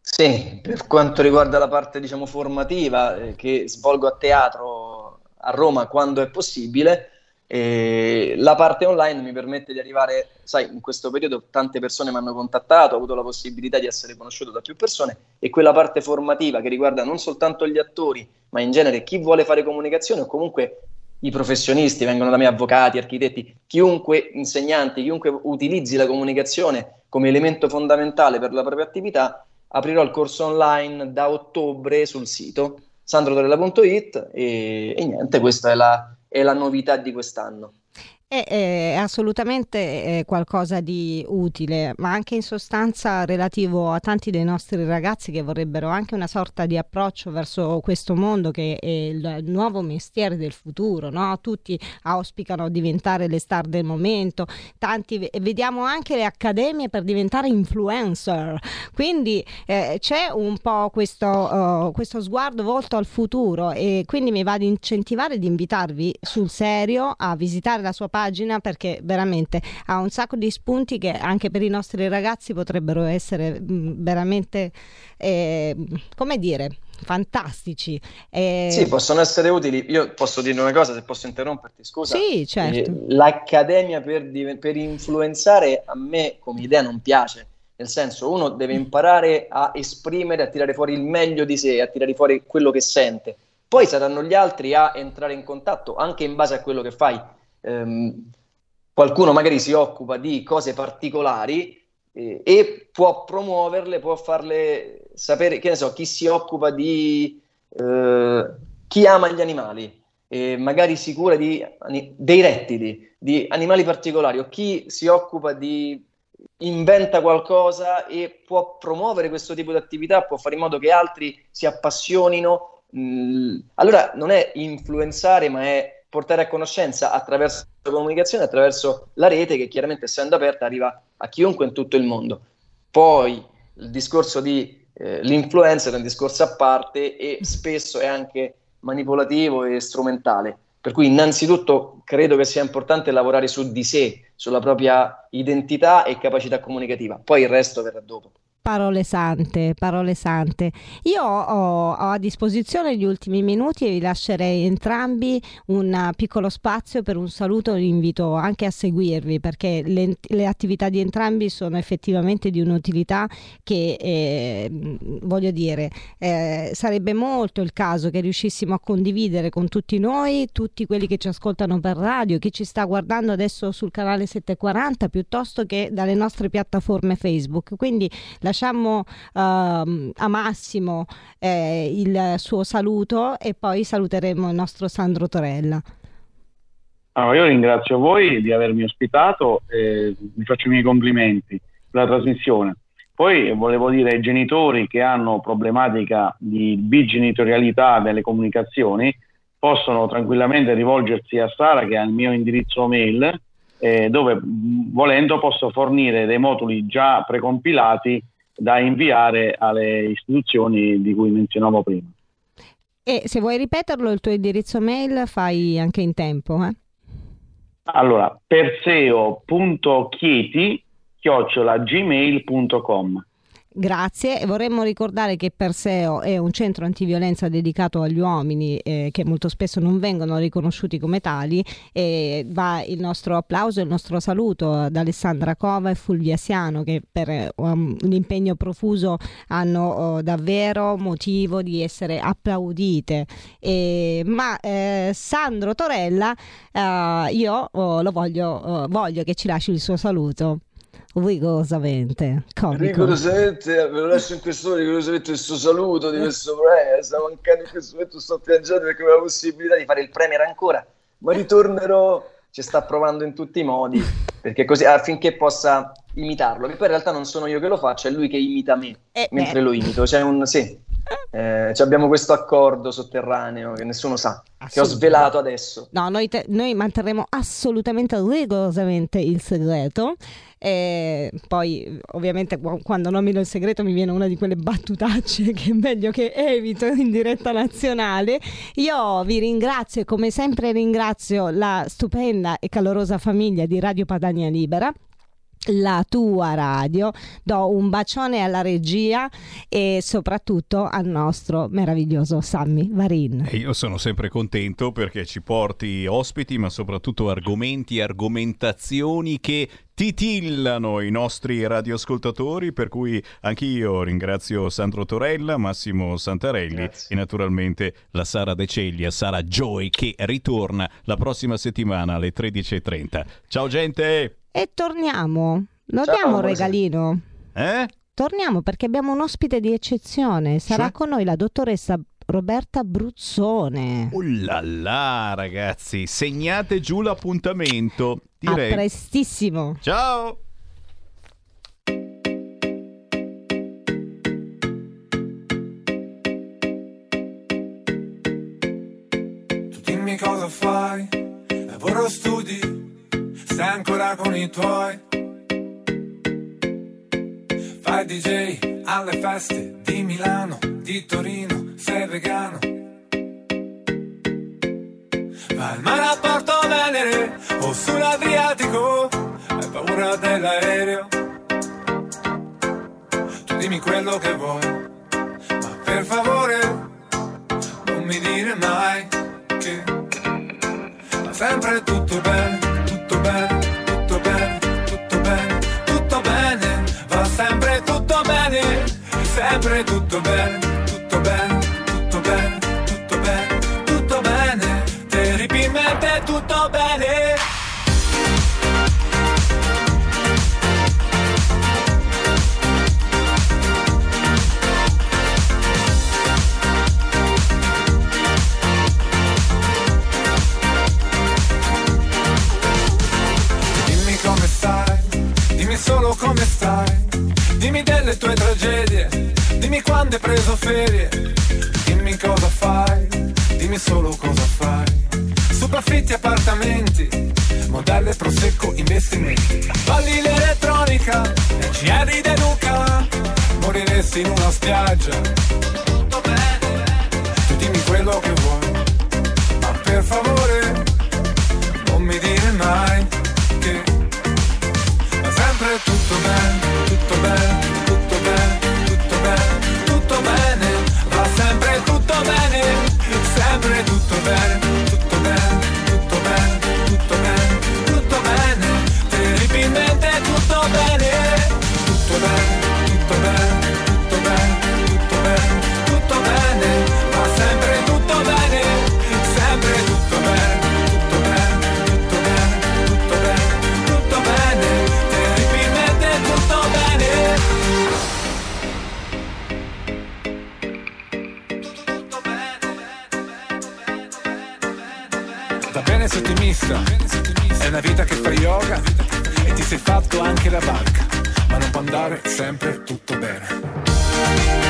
Sì, per quanto riguarda la parte diciamo formativa eh, che svolgo a teatro a Roma quando è possibile, eh, la parte online mi permette di arrivare, sai, in questo periodo tante persone mi hanno contattato, ho avuto la possibilità di essere conosciuto da più persone e quella parte formativa che riguarda non soltanto gli attori, ma in genere chi vuole fare comunicazione o comunque i professionisti, vengono da me avvocati, architetti, chiunque insegnante, chiunque utilizzi la comunicazione come elemento fondamentale per la propria attività, aprirò il corso online da ottobre sul sito sandrotorella.it e, e niente, questa è la, è la novità di quest'anno. È, è assolutamente qualcosa di utile, ma anche in sostanza relativo a tanti dei nostri ragazzi che vorrebbero anche una sorta di approccio verso questo mondo che è il nuovo mestiere del futuro, no? Tutti auspicano diventare le star del momento, tanti vediamo anche le accademie per diventare influencer, quindi eh, c'è un po' questo, uh, questo sguardo volto al futuro e quindi mi va ad incentivare di invitarvi sul serio a visitare la sua pagina pagina perché veramente ha un sacco di spunti che anche per i nostri ragazzi potrebbero essere mh, veramente, eh, come dire, fantastici. Eh... Sì, possono essere utili. Io posso dire una cosa, se posso interromperti, scusa. Sì, certo. Eh, L'accademia per, per influenzare a me come idea non piace. Nel senso, uno deve imparare a esprimere, a tirare fuori il meglio di sé, a tirare fuori quello che sente. Poi saranno gli altri a entrare in contatto anche in base a quello che fai ehm, qualcuno magari si occupa di cose particolari eh, e può promuoverle, può farle sapere, che ne so, chi si occupa di... Eh, chi ama gli animali, e magari si cura di, dei rettili, di animali particolari, o chi si occupa di inventa qualcosa e può promuovere questo tipo di attività, può fare in modo che altri si appassionino. Mm, allora non è influenzare, ma è portare a conoscenza attraverso la comunicazione, attraverso la rete che chiaramente essendo aperta arriva a chiunque in tutto il mondo. Poi il discorso di eh, l'influencer è un discorso a parte e spesso è anche manipolativo e strumentale. Per cui innanzitutto credo che sia importante lavorare su di sé, sulla propria identità e capacità comunicativa, poi il resto verrà dopo. Parole sante, parole sante. Io ho, ho, a disposizione gli ultimi minuti e vi lascerei entrambi un piccolo spazio per un saluto. Vi invito anche a seguirvi perché le, le attività di entrambi sono effettivamente di un'utilità che, eh, voglio dire, eh, sarebbe molto il caso che riuscissimo a condividere con tutti noi, tutti quelli che ci ascoltano per radio, chi ci sta guardando adesso sul canale 740 piuttosto che dalle nostre piattaforme Facebook. Quindi la lasciamo uh, a Massimo eh, il suo saluto e poi saluteremo il nostro Sandro Torella. Allora, io ringrazio voi di avermi ospitato e vi faccio i miei complimenti per la trasmissione. Poi volevo dire ai genitori che hanno problematica di bigenitorialità delle comunicazioni possono tranquillamente rivolgersi a Sara che ha il mio indirizzo mail eh, dove volendo posso fornire dei moduli già precompilati da inviare alle istituzioni di cui menzionavo prima. E se vuoi ripeterlo, il tuo indirizzo mail fai anche in tempo. Eh? Allora, perseo.chieti chiocciolagmail.com Grazie, vorremmo ricordare che Perseo è un centro antiviolenza dedicato agli uomini eh, che molto spesso non vengono riconosciuti come tali. E va il nostro applauso e il nostro saluto ad Alessandra Cova e Fulvia Siano che per um, un impegno profuso hanno uh, davvero motivo di essere applaudite. E, ma eh, Sandro Torella, uh, io oh, lo voglio, uh, voglio che ci lasci il suo saluto rigorosamente comico. rigorosamente ve lo lascio in questo rigorosamente questo saluto di questo premio sta mancando in questo momento sto piangendo perché avevo la possibilità di fare il premier ancora ma ritornerò ci sta provando in tutti i modi perché così affinché possa imitarlo che poi in realtà non sono io che lo faccio è lui che imita me eh, mentre beh. lo imito c'è un sì eh, abbiamo questo accordo sotterraneo che nessuno sa, che ho svelato adesso. No, noi, te- noi manterremo assolutamente rigorosamente il segreto. E poi, ovviamente, quando nomino il segreto mi viene una di quelle battutacce che è meglio che evito in diretta nazionale. Io vi ringrazio e, come sempre, ringrazio la stupenda e calorosa famiglia di Radio Padania Libera la tua radio. Do un bacione alla regia e soprattutto al nostro meraviglioso Sammy Varin. E io sono sempre contento perché ci porti ospiti, ma soprattutto argomenti, argomentazioni che titillano i nostri radioascoltatori, per cui anch'io ringrazio Sandro Torella, Massimo Santarelli Grazie. e naturalmente la Sara De Ceglia, Sara Joy, che ritorna la prossima settimana alle 13.30. Ciao gente! E torniamo. Lo Ciao, diamo un regalino. Eh? Torniamo perché abbiamo un ospite di eccezione. Sarà cioè? con noi la dottoressa Roberta Bruzzone. Ullala, ragazzi, segnate giù l'appuntamento. Direi. A prestissimo. Ciao. Tu dimmi cosa fai, lavoro studi stai ancora con i tuoi. Fai DJ alle feste di Milano, di Torino, sei vegano. Vai al mare a Porto Venere o sull'Adriatico, hai paura dell'aereo. Tu dimmi quello che vuoi, ma per favore non mi dire mai che va sempre tutto bene bene, tutto bene, tutto bene, tutto bene, va sempre tutto bene, sempre tutto bene, come stai. Dimmi delle tue tragedie, dimmi quando hai preso ferie. Dimmi cosa fai, dimmi solo cosa fai. Superfitti appartamenti, modelle prosecco investimenti. Balli l'elettronica, e GR De Luca, moriresti in una spiaggia. Tutto bene, tu dimmi quello che vuoi, ma per favore non mi dire mai bene, tutto ottimista È una vita che fa yoga E ti sei fatto anche la barca Ma non può andare sempre tutto bene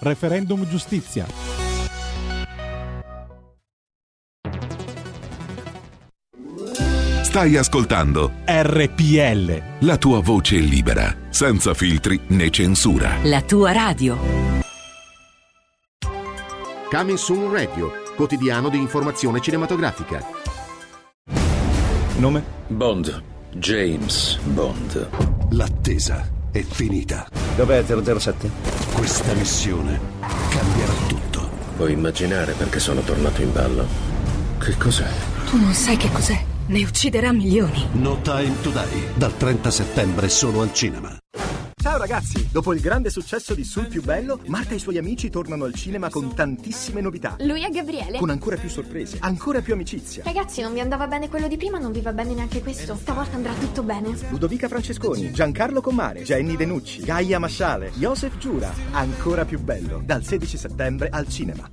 Referendum giustizia. Stai ascoltando RPL. la tua voce libera, senza filtri né censura. La tua radio. Coming Soon Radio, quotidiano di informazione cinematografica. Nome? Bond. James Bond. L'attesa è finita. Dov'è 007? Questa missione cambierà tutto. Puoi immaginare perché sono tornato in ballo? Che cos'è? Tu non sai che cos'è. Ne ucciderà milioni. No Time to Die, dal 30 settembre solo al cinema. Ciao ragazzi, dopo il grande successo di Sul più bello, Marta e i suoi amici tornano al cinema con tantissime novità. Lui è Gabriele. Con ancora più sorprese, ancora più amicizia. Ragazzi, non vi andava bene quello di prima, non vi va bene neanche questo. Stavolta andrà tutto bene. Ludovica Francesconi, Giancarlo Commare, Jenny Denucci, Gaia Masciale, Joseph Giura. Ancora più bello, dal 16 settembre al cinema.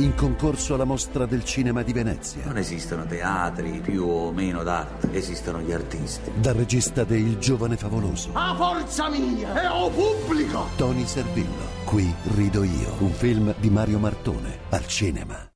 In concorso alla mostra del cinema di Venezia. Non esistono teatri più o meno d'arte, esistono gli artisti. Dal regista de Il giovane favoloso, A forza mia e o pubblico! Tony Servillo. Qui rido io. Un film di Mario Martone, al cinema.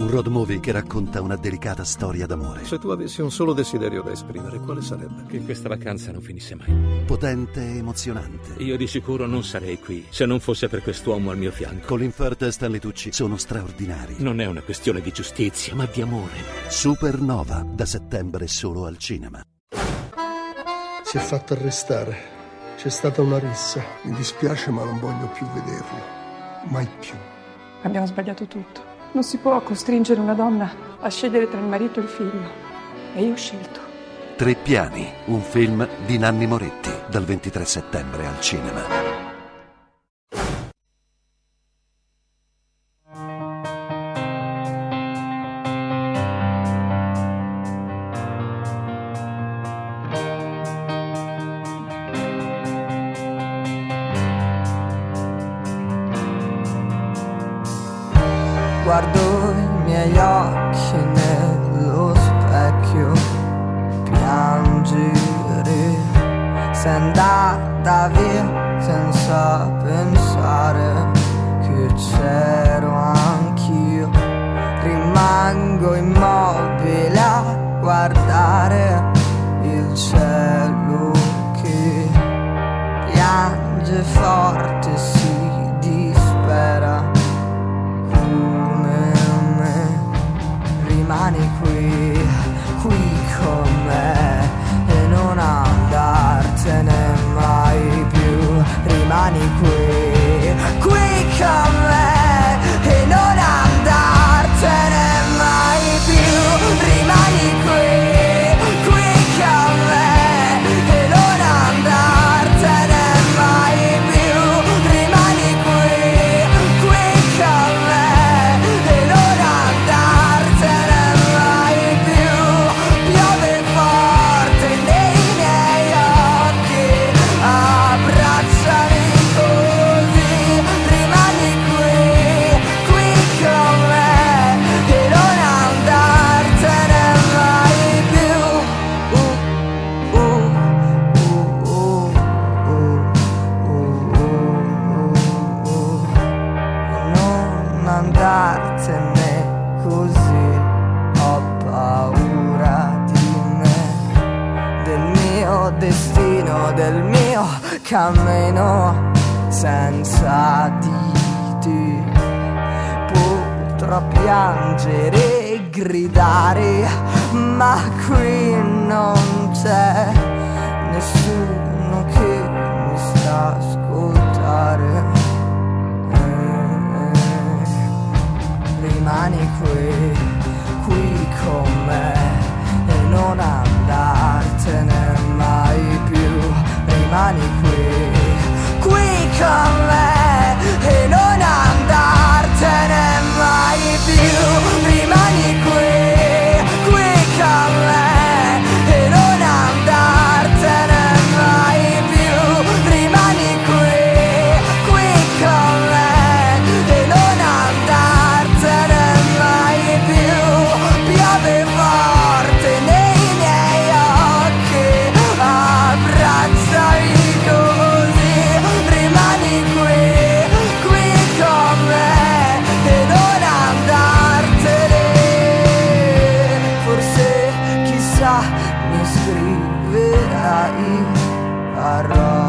Un road movie che racconta una delicata storia d'amore. Se tu avessi un solo desiderio da esprimere, quale sarebbe? Che questa vacanza non finisse mai. Potente e emozionante. Io di sicuro non sarei qui se non fosse per quest'uomo al mio fianco. Colin Firth e Stanley Tucci sono straordinari. Non è una questione di giustizia, ma di amore. Supernova, da settembre solo al cinema. Si è fatto arrestare. C'è stata una rissa. Mi dispiace, ma non voglio più vederlo. Mai più. Abbiamo sbagliato tutto. Non si può costringere una donna a scegliere tra il marito e il figlio. E io ho scelto. Tre piani, un film di Nanni Moretti, dal 23 settembre al cinema. מסקרי והאם הרע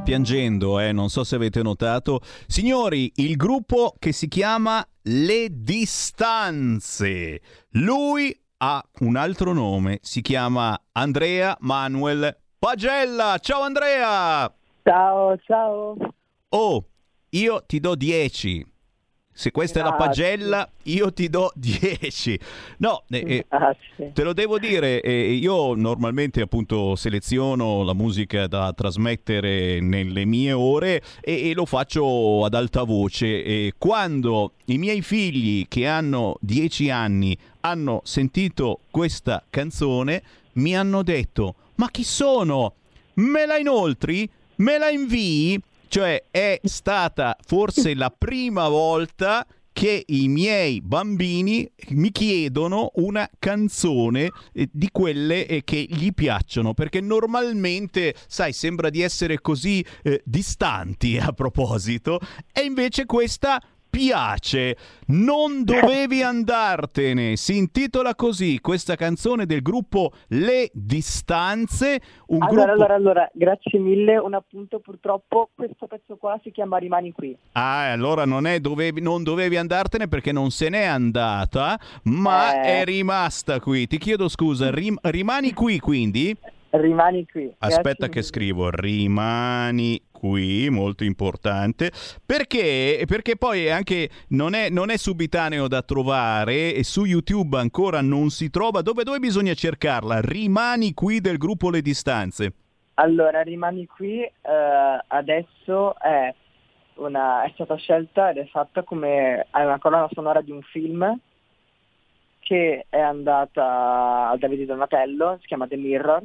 Sta piangendo, eh? non so se avete notato. Signori, il gruppo che si chiama Le Distanze. Lui ha un altro nome, si chiama Andrea Manuel Pagella. Ciao Andrea! Ciao, ciao. Oh, io ti do 10. Se questa è la Grazie. pagella, io ti do 10. No, eh, eh, Grazie. te lo devo dire, eh, io normalmente appunto seleziono la musica da trasmettere nelle mie ore e, e lo faccio ad alta voce. E quando i miei figli che hanno 10 anni hanno sentito questa canzone, mi hanno detto, ma chi sono? Me la inoltri? Me la invii? Cioè è stata forse la prima volta che i miei bambini mi chiedono una canzone eh, di quelle eh, che gli piacciono, perché normalmente, sai, sembra di essere così eh, distanti a proposito, e invece questa piace. Non dovevi andartene. Si intitola così questa canzone del gruppo Le Distanze, un Allora, gruppo allora, allora, grazie mille. Un appunto, purtroppo questo pezzo qua si chiama Rimani qui. Ah, allora non, è dovevi, non dovevi andartene perché non se n'è andata, ma Eh. è rimasta qui. Ti chiedo scusa, rim- rimani qui quindi? Rimani qui. Aspetta che scrivo, rimani qui, molto importante, perché, perché poi anche non è, non è subitaneo da trovare e su YouTube ancora non si trova. Dove, dove bisogna cercarla? Rimani qui del gruppo Le Distanze. Allora, rimani qui. eh, adesso è, una, è stata scelta ed è fatta come è una colonna sonora di un film che è andata a Davide Donatello, si chiama The Mirror.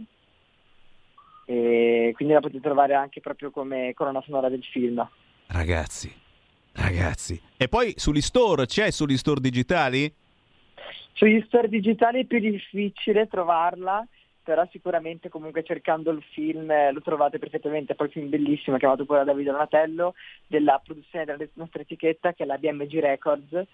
E quindi la potete trovare anche proprio come colonna sonora del film. Ragazzi, ragazzi. E poi sugli store, c'è sugli store digitali? Sugli store digitali è più difficile trovarla, però sicuramente comunque cercando il film eh, lo trovate perfettamente, poi un film bellissimo chiamato pure da Davide Donatello, della produzione della nostra etichetta che è la BMG Records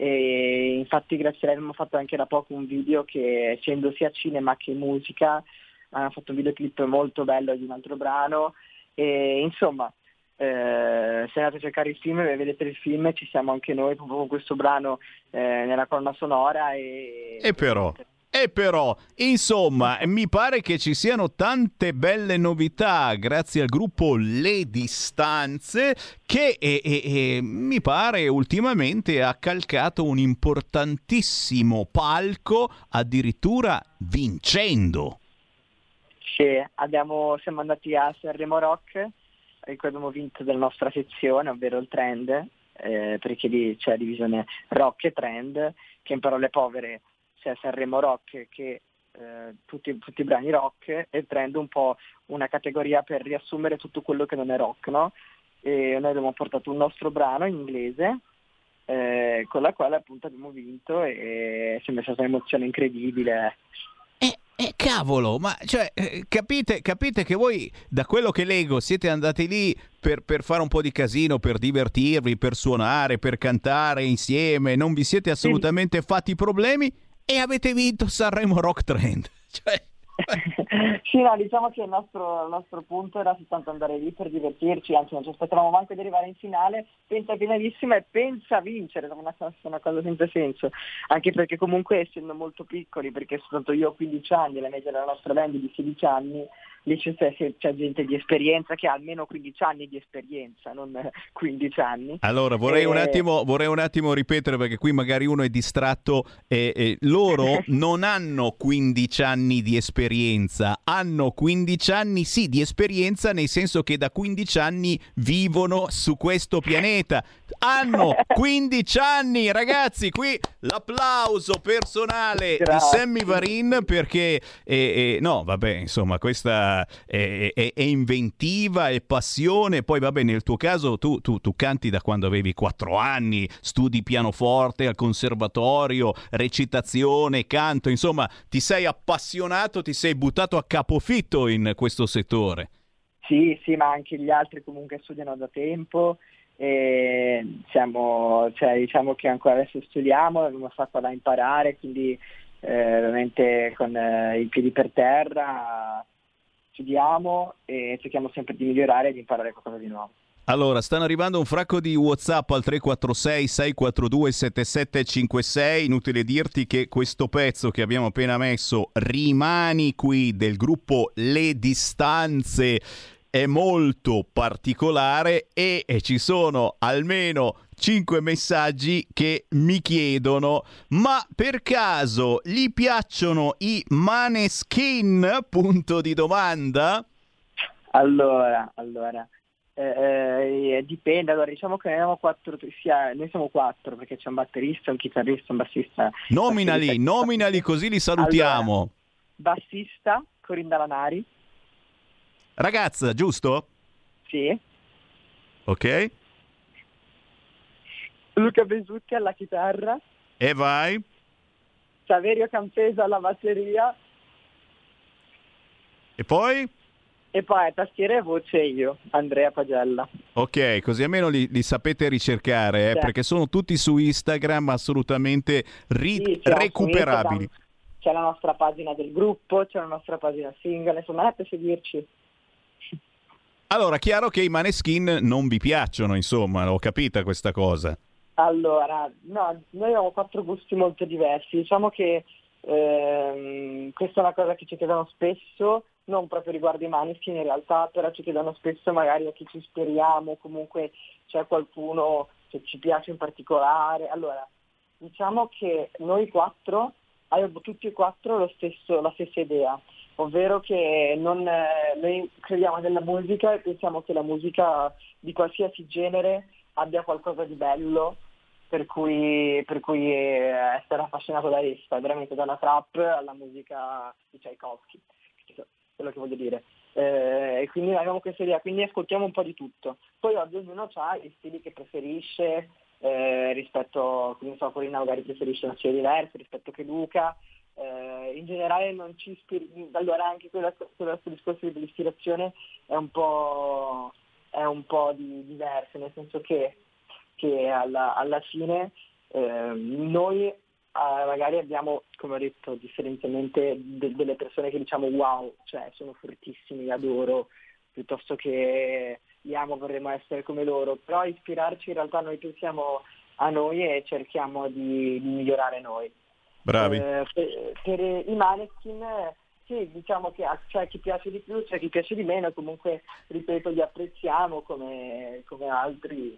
e infatti grazie a lei abbiamo fatto anche da poco un video che essendo sia cinema che musica hanno fatto un videoclip molto bello di un altro brano e insomma eh, se andate a cercare il film e vedete il film ci siamo anche noi proprio con questo brano eh, nella colonna sonora e, E però, e però, insomma, mi pare che ci siano tante belle novità grazie al gruppo Le Distanze che e- e- e mi pare ultimamente ha calcato un importantissimo palco addirittura vincendo. Sì, abbiamo, siamo andati a Sanremo Rock in cui abbiamo vinto della nostra sezione, ovvero il trend, eh, perché lì c'è la divisione rock e trend, che in parole povere c'è Sanremo Rock che eh, tutti, tutti i brani rock e trend un po' una categoria per riassumere tutto quello che non è rock, no? E noi abbiamo portato un nostro brano in inglese eh, con la quale appunto abbiamo vinto e sembra stata un'emozione incredibile. Eh, cavolo, ma cioè, eh, capite, capite che voi, da quello che leggo, siete andati lì per, per fare un po' di casino, per divertirvi, per suonare, per cantare insieme, non vi siete assolutamente fatti problemi e avete vinto Sanremo Rock Trend. Cioè, Sì, no, diciamo che il nostro, il nostro punto era soltanto andare lì per divertirci, anzi non ci aspettavamo manco di arrivare in finale, pensa finalissima e pensa vincere, una, una cosa senza senso, anche perché comunque essendo molto piccoli, perché soltanto io ho 15 anni e la media della nostra band di 16 anni, lì c'è, c'è, gente di esperienza che ha almeno 15 anni di esperienza, non 15 anni. Allora vorrei, e... un, attimo, vorrei un attimo ripetere perché qui magari uno è distratto. Eh, eh, loro non hanno 15 anni di esperienza, hanno 15 anni sì di esperienza nel senso che da 15 anni vivono su questo pianeta. Hanno 15 anni, ragazzi, qui l'applauso personale Grazie. di Sammy Varin perché eh, eh, no, vabbè, insomma, questa è, è, è, inventiva, è passione. Poi, vabbè, nel tuo caso tu, tu, tu canti da quando avevi 4 anni, studi pianoforte al conservatorio, recitazione, canto, insomma, ti sei appassionato, ti sei buttato a capofitto in questo settore. Sì, sì, ma anche gli altri comunque studiano da tempo. E siamo, cioè, diciamo che ancora adesso studiamo, abbiamo fatto da imparare, quindi eh, veramente con eh, i piedi per terra studiamo e cerchiamo sempre di migliorare e di imparare qualcosa di nuovo. Allora, stanno arrivando un fracco di WhatsApp al 346 642 7756. Inutile dirti che questo pezzo che abbiamo appena messo, Rimani qui del gruppo Le Distanze, è molto particolare e, e ci sono almeno 5 messaggi che mi chiedono ma per caso gli piacciono i maneskin? Punto di domanda. Allora, allora eh, eh, dipende, allora diciamo che noi, quattro, sia, noi siamo quattro perché c'è un batterista, un chitarrista, un bassista. Nominali, nominali così li salutiamo. Allora, bassista, Corinda Lanari. Ragazza, giusto? Sì. Ok. Luca Besutti alla chitarra. E vai. Saverio Campesa alla batteria. E poi? E poi tastiere e voce io, Andrea Pagella. Ok, così almeno li, li sapete ricercare, eh, sì. perché sono tutti su Instagram assolutamente ri- sì, recuperabili. C'è la nostra pagina del gruppo, c'è la nostra pagina single, insomma andate a seguirci. Allora, chiaro che i maneskin non vi piacciono, insomma, ho capita questa cosa. Allora, no, noi abbiamo quattro gusti molto diversi. Diciamo che ehm, questa è una cosa che ci chiedono spesso, non proprio riguardo i maneskin in realtà, però ci chiedono spesso magari a chi ci ispiriamo, comunque c'è qualcuno che ci piace in particolare. Allora, diciamo che noi quattro abbiamo tutti e quattro stesso, la stessa idea, ovvero che non, eh, noi crediamo nella musica e pensiamo che la musica di qualsiasi genere abbia qualcosa di bello per cui, per cui eh, essere affascinato da essa, veramente dalla trap alla musica di Tchaikovsky quello che voglio dire. Eh, e quindi abbiamo questa idea, quindi ascoltiamo un po' di tutto. Poi ognuno ha gli stili che preferisce, eh, rispetto, quindi so, Corina magari preferisce una stile diversa rispetto che Luca. Eh, in generale non ci ispiri- allora anche quello, quello discorso dell'ispirazione è un po', è un po di, diverso, nel senso che, che alla, alla, fine eh, noi Uh, magari abbiamo, come ho detto, differenzialmente de- delle persone che diciamo wow, cioè sono fortissimi, li adoro, piuttosto che li amo, vorremmo essere come loro, però ispirarci in realtà noi pensiamo a noi e cerchiamo di, di migliorare noi. Bravi. Eh, per, per, i maneskin sì, diciamo che c'è chi piace di più, c'è chi piace di meno, comunque ripeto li apprezziamo come, come altri,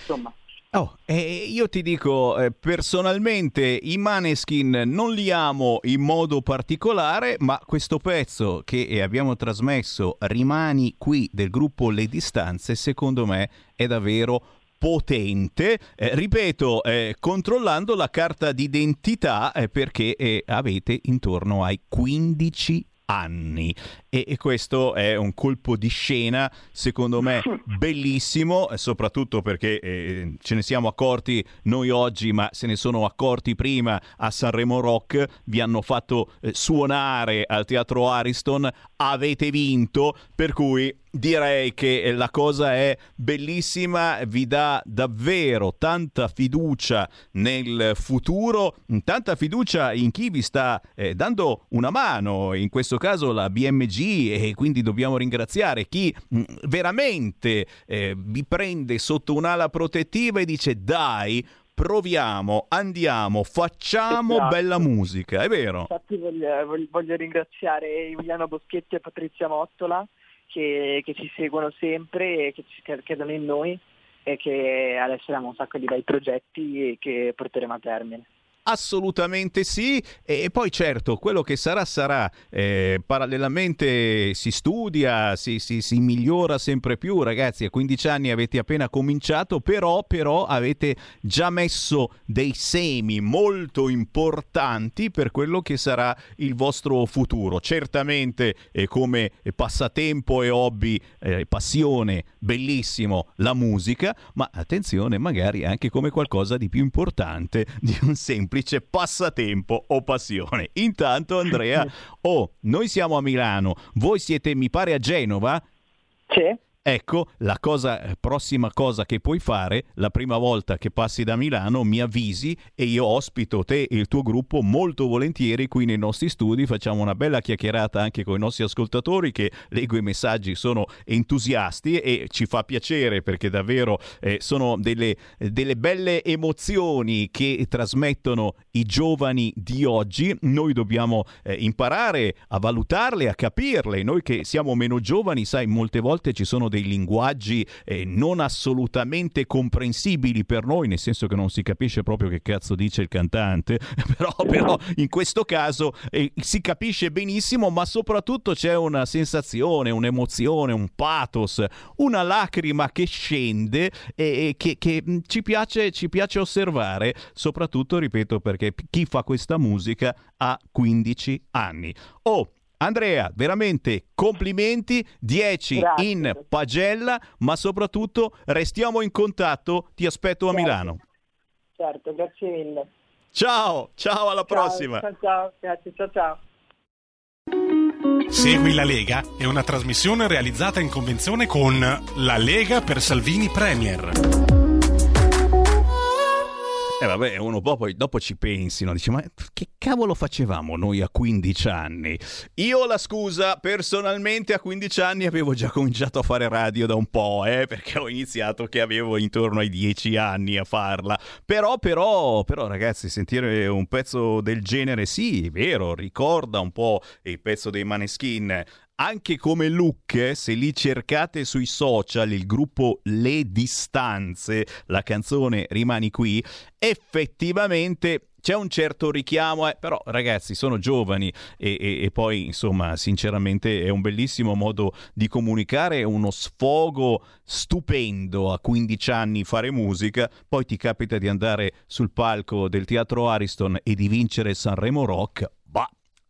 insomma. Oh, eh, io ti dico, eh, personalmente i Maneskin non li amo in modo particolare, ma questo pezzo che abbiamo trasmesso, Rimani qui del gruppo Le Distanze, secondo me è davvero potente, eh, ripeto, eh, controllando la carta d'identità eh, perché eh, avete intorno ai 15 anni e, e, questo è un colpo di scena secondo me bellissimo soprattutto perché eh, ce ne siamo accorti noi oggi ma se ne sono accorti prima a Sanremo Rock. Vi hanno fatto eh, suonare al teatro Ariston. Avete vinto per cui direi che la cosa è bellissima, vi dà davvero tanta fiducia nel futuro, tanta fiducia in chi vi sta eh, dando una mano, in questo caso la BMG e quindi dobbiamo ringraziare chi mm, veramente eh, vi prende sotto un'ala protettiva e dice dai, proviamo, andiamo, facciamo esatto. bella musica, è vero? Infatti voglio, voglio ringraziare Emiliano Boschetti e Patrizia Mottola che, che, ci seguono sempre e che ci credono in noi e che adesso abbiamo un sacco di bei progetti che porteremo a termine. Assolutamente sì, e poi certo, quello che sarà sarà, eh, parallelamente si studia, si, si, si, migliora sempre più, ragazzi, a 15 anni avete appena cominciato, però, però avete già messo dei semi molto importanti per quello che sarà il vostro futuro. Certamente eh, come passatempo e hobby, eh, passione, bellissimo la musica, ma attenzione magari anche come qualcosa di più importante di un semplice semplice passatempo o passione. Intanto Andrea, oh, noi siamo a Milano, voi siete mi pare a Genova? Sì. Ecco, la cosa, eh, prossima cosa che puoi fare, la prima volta che passi da Milano, mi avvisi e io ospito te e il tuo gruppo molto volentieri qui nei nostri studi. Facciamo una bella chiacchierata anche con i nostri ascoltatori che leggo i messaggi, sono entusiasti e ci fa piacere perché davvero eh, sono delle, delle belle emozioni che trasmettono i giovani di oggi. Noi dobbiamo eh, imparare a valutarle, a capirle. Noi che siamo meno giovani, sai, molte volte ci sono dei linguaggi eh, non assolutamente comprensibili per noi, nel senso che non si capisce proprio che cazzo dice il cantante, però, però in questo caso eh, si capisce benissimo, ma soprattutto c'è una sensazione, un'emozione, un pathos, una lacrima che scende e, che, che mm, ci, piace, ci piace osservare, soprattutto, ripeto, perché chi fa questa musica ha 15 anni. Oh, Andrea, veramente complimenti, 10 Grazie. in pagella, ma soprattutto restiamo in contatto, ti aspetto a Milano. Certo, grazie mille. Ciao, ciao alla ciao, prossima. Ciao, ciao, grazie, ciao, ciao. Segui la Lega è una trasmissione realizzata in convenzione con La Lega per Salvini Premier. Eh vabbè, uno poi dopo ci pensi, no? Dice, ma che cavolo facevamo noi a 15 anni? Io la scusa, personalmente a 15 anni avevo già cominciato a fare radio da un po', eh, perché ho iniziato che avevo intorno ai 10 anni a farla. Però, però, però ragazzi, sentire un pezzo del genere, sì, è vero, ricorda un po' il pezzo dei Maneskin, anche come look, se li cercate sui social, il gruppo Le Distanze, la canzone Rimani qui, effettivamente c'è un certo richiamo, eh, però ragazzi sono giovani e, e, e, poi insomma sinceramente è un bellissimo modo di comunicare, uno sfogo stupendo a 15 anni fare musica, poi ti capita di andare sul palco del teatro Ariston e di vincere Sanremo Rock,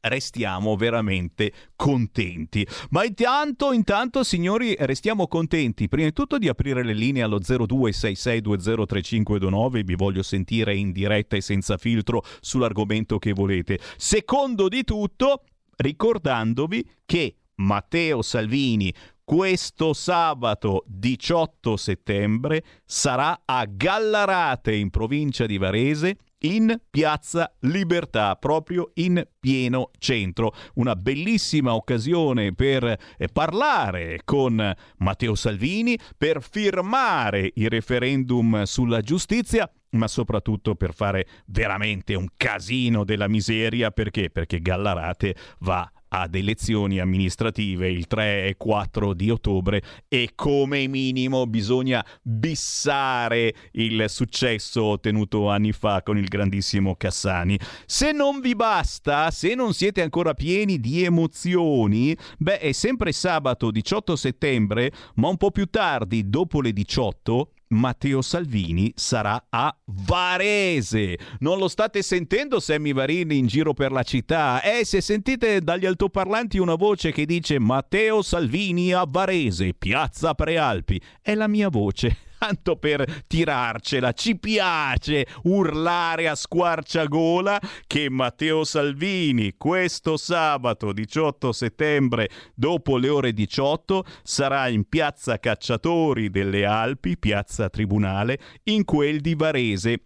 restiamo veramente contenti. Ma intanto, intanto, signori, restiamo contenti prima di tutto di aprire le linee allo 0266203529, vi voglio sentire in diretta e senza filtro sull'argomento che volete. Secondo di tutto, ricordandovi che Matteo Salvini questo sabato 18 settembre sarà a Gallarate in provincia di Varese in Piazza Libertà, proprio in pieno centro. Una bellissima occasione per eh, parlare con Matteo Salvini, per firmare il referendum sulla giustizia ma soprattutto per fare veramente un casino della miseria perché? Perché Gallarate va ad elezioni amministrative il 3 e 4 di ottobre e come minimo bisogna bissare il successo ottenuto anni fa con il grandissimo Cassani. Se non vi basta, se non siete ancora pieni di emozioni, beh è sempre sabato 18 settembre, ma un po' più tardi, dopo le 18, Matteo Salvini sarà a Varese. Non lo state sentendo Sammy Varini in giro per la città? Eh, se sentite dagli altoparlanti una voce che dice Matteo Salvini a Varese, Piazza Prealpi, è la mia voce tanto per tirarcela. Ci piace urlare a squarciagola che Matteo Salvini questo sabato 18 settembre dopo le ore 18 sarà in piazza Cacciatori delle Alpi, piazza Tribunale, in quel di Varese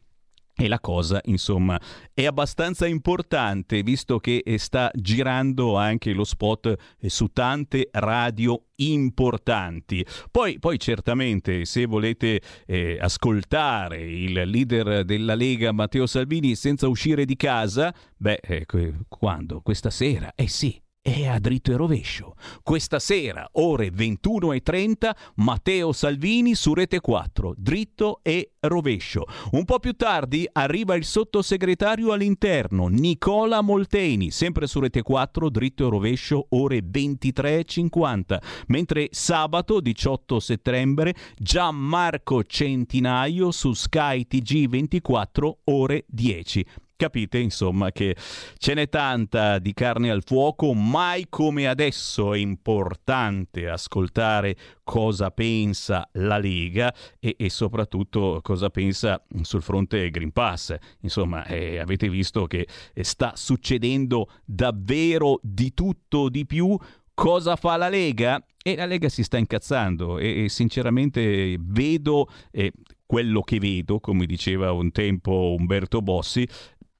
e la cosa, insomma, è abbastanza importante visto che eh, sta girando anche lo spot eh, su tante radio importanti. Poi, poi certamente, se volete eh, ascoltare il leader della Lega Matteo Salvini senza uscire di casa, beh, eh, quando? Questa sera? Eh sì, è a dritto e rovescio. Questa sera, ore 21.30, Matteo Salvini su Rete 4, dritto e rovescio. Un po' più tardi arriva il sottosegretario all'interno, Nicola Molteni, sempre su Rete 4, dritto e rovescio, ore 23.50. Mentre sabato, 18 settembre, Gianmarco Centinaio su Sky TG 24, ore 10. Capite insomma che ce n'è tanta di carne al fuoco, mai come adesso è importante ascoltare cosa pensa la Lega e, e soprattutto cosa pensa sul fronte Green Pass. Insomma, eh, avete visto che sta succedendo davvero di tutto di più. Cosa fa la Lega? E la Lega si sta incazzando e, e sinceramente vedo eh, quello che vedo, come diceva un tempo Umberto Bossi,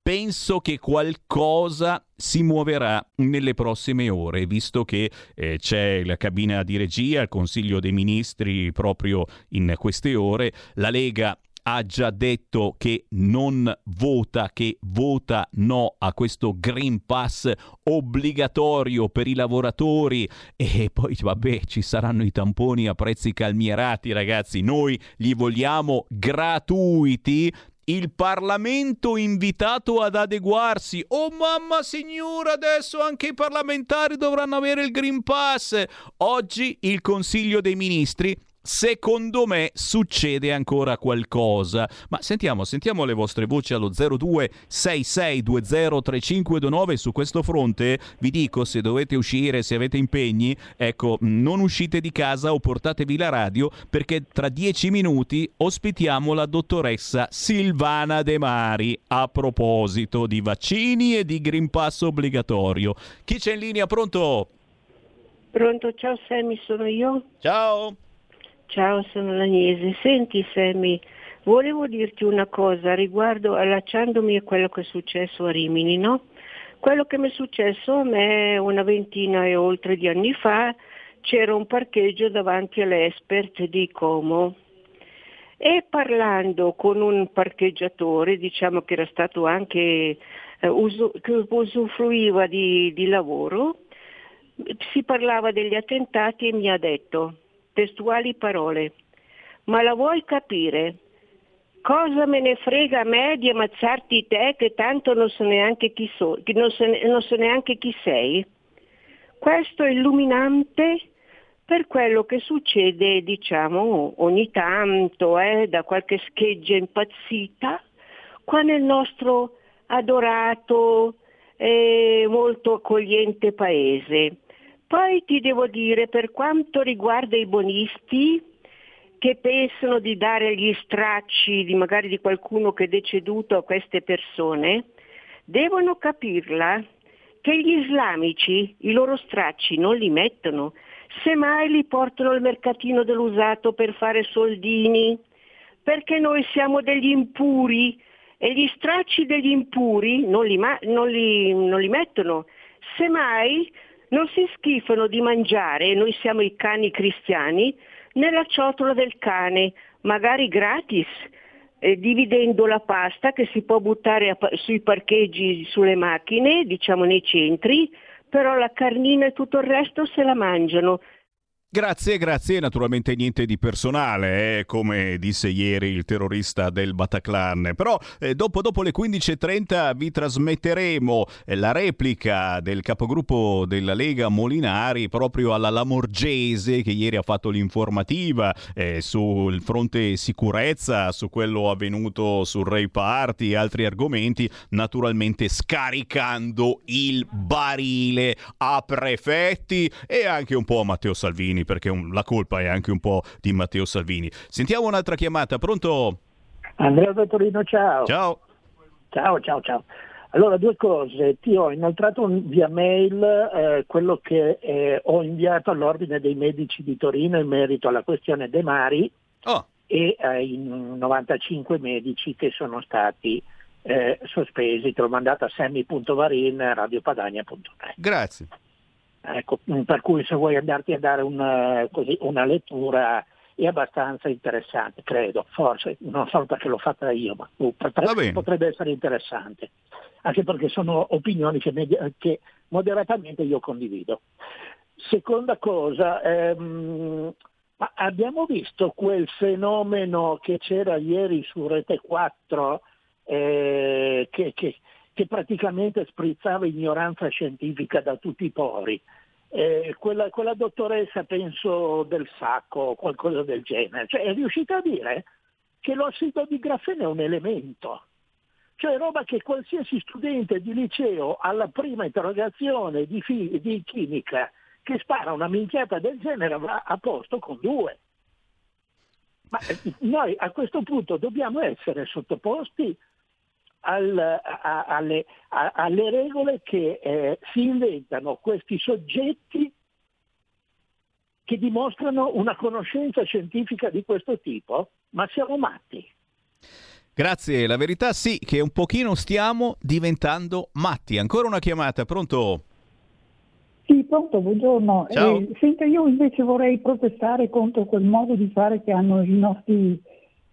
penso che qualcosa si muoverà nelle prossime ore, visto che eh, c'è la cabina di regia, il Consiglio dei Ministri proprio in queste ore. La Lega ha già detto che non vota, che vota no a questo Green Pass obbligatorio per i lavoratori e poi vabbè ci saranno i tamponi a prezzi calmierati ragazzi, noi li vogliamo gratuiti il Parlamento invitato ad adeguarsi. Oh mamma signora, adesso anche i parlamentari dovranno avere il Green Pass. Oggi il Consiglio dei Ministri Secondo me succede ancora qualcosa. Ma sentiamo, sentiamo le vostre voci allo 0266203529 su questo fronte. Vi dico se dovete uscire, se avete impegni, ecco, non uscite di casa o portatevi la radio perché tra dieci minuti ospitiamo la dottoressa Silvana De Mari a proposito di vaccini e di Green Pass obbligatorio. Chi c'è in linea? Pronto? Pronto, ciao Sammy, sono io. Ciao. Ciao, sono l'Agnese. Senti Sammy, volevo dirti una cosa riguardo, allacciandomi a quello che è successo a Rimini, no? Quello che mi è successo a me una ventina e oltre di anni fa, c'era un parcheggio davanti all'Espert di Como e parlando con un parcheggiatore, diciamo che era stato anche, eh, uso, che usufruiva di, di lavoro, si parlava degli attentati e mi ha detto testuali parole. Ma la vuoi capire? Cosa me ne frega a me di ammazzarti te che tanto non so neanche chi, so, non so, non so neanche chi sei? Questo è illuminante per quello che succede, diciamo, ogni tanto, eh, da qualche scheggia impazzita, qua nel nostro adorato e molto accogliente paese. Poi ti devo dire, per quanto riguarda i bonisti che pensano di dare gli stracci di magari di qualcuno che è deceduto a queste persone, devono capirla che gli islamici i loro stracci non li mettono, semmai li portano al mercatino dell'usato per fare soldini, perché noi siamo degli impuri e gli stracci degli impuri non li, non li, non li mettono, semmai non si schifano di mangiare, noi siamo i cani cristiani, nella ciotola del cane, magari gratis, eh, dividendo la pasta che si può buttare a, sui parcheggi, sulle macchine, diciamo nei centri, però la carnina e tutto il resto se la mangiano. Grazie, grazie. Naturalmente niente di personale, eh, come disse ieri il terrorista del Bataclan. Però eh, dopo, dopo, le 15.30 vi trasmetteremo eh, la replica del capogruppo della Lega Molinari proprio alla Lamorgese che ieri ha fatto l'informativa eh, sul fronte sicurezza, su quello avvenuto sul Ray Party e altri argomenti, naturalmente scaricando il barile a prefetti e anche un po' a Matteo Salvini perché un, la colpa è anche un po' di Matteo Salvini. Sentiamo un'altra chiamata, pronto? Andrea da Torino, ciao. Ciao. Ciao, ciao, ciao. Allora, due cose. Ti ho inoltrato via mail eh, quello che eh, ho inviato all'Ordine dei Medici di Torino in merito alla questione De Mari. Oh. e ai 95 medici che sono stati eh, sospesi. Te l'ho mandato a semi.varin.radiopadania.net. Grazie. Ecco, per cui se vuoi andarti a dare una, così, una lettura è abbastanza interessante, credo, forse, non so perché l'ho fatta io, ma uh, potrebbe, potrebbe, essere interessante, anche perché sono opinioni che, che moderatamente io condivido. Seconda cosa, ehm, abbiamo visto quel fenomeno che c'era ieri su Rete 4 eh, che, che, che, praticamente sprizzava ignoranza scientifica da tutti i pori. Eh, quella, quella, dottoressa, penso, del sacco o qualcosa del genere, cioè, è riuscita a dire che l'ossido di grafene è un elemento. Cioè roba che qualsiasi studente di liceo alla prima interrogazione di, fi- di chimica che spara una minchiata del genere va a posto con due. Ma eh, noi a questo punto dobbiamo essere sottoposti al, a, alle, a, alle, regole che eh, si inventano questi soggetti che dimostrano una conoscenza scientifica di questo tipo, ma siamo matti. Grazie, la verità sì che un pochino stiamo diventando matti. Ancora una chiamata, pronto? Sì, pronto, buongiorno. Ciao. Eh, senta, io invece vorrei protestare contro quel modo di fare che hanno i nostri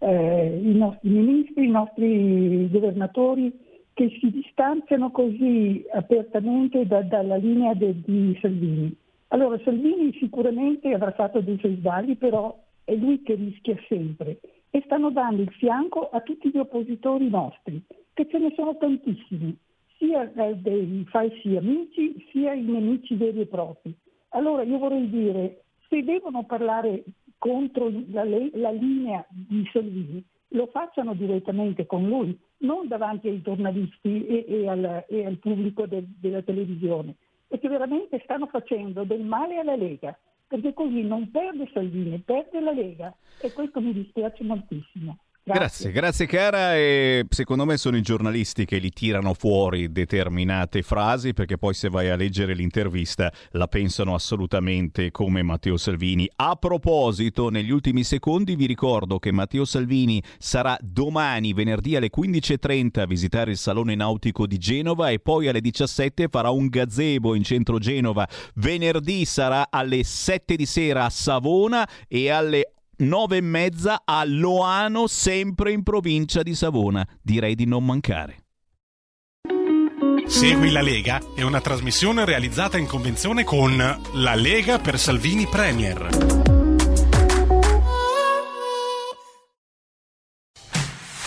eh, i nostri ministri, i nostri governatori che si distanziano così apertamente da, dalla linea de, di Salvini. Allora Salvini sicuramente avrà fatto dei suoi sbagli, però è lui che rischia sempre e stanno dando il fianco a tutti gli oppositori nostri, che ce ne sono tantissimi, sia dei falsi amici sia i nemici veri e propri. Allora io vorrei dire, se devono parlare contro la, la linea di Salvini lo facciano direttamente con lui, non davanti ai giornalisti e, e, al, e al, pubblico de, della televisione, perché veramente stanno facendo del male alla Lega, perché così non perde Salvini, perde la Lega e questo mi dispiace moltissimo. Grazie. grazie, cara. E secondo me sono i giornalisti che li tirano fuori determinate frasi perché poi se vai a leggere l'intervista la pensano assolutamente come Matteo Salvini. A proposito, negli ultimi secondi vi ricordo che Matteo Salvini sarà domani, venerdì alle 15.30 a visitare il Salone Nautico di Genova e poi alle 17 farà un gazebo in centro Genova. Venerdì sarà alle 7 di sera a Savona e alle 9 e mezza a Loano, sempre in provincia di Savona. Direi di non mancare. Segui la Lega è una trasmissione realizzata in convenzione con La Lega per Salvini Premier.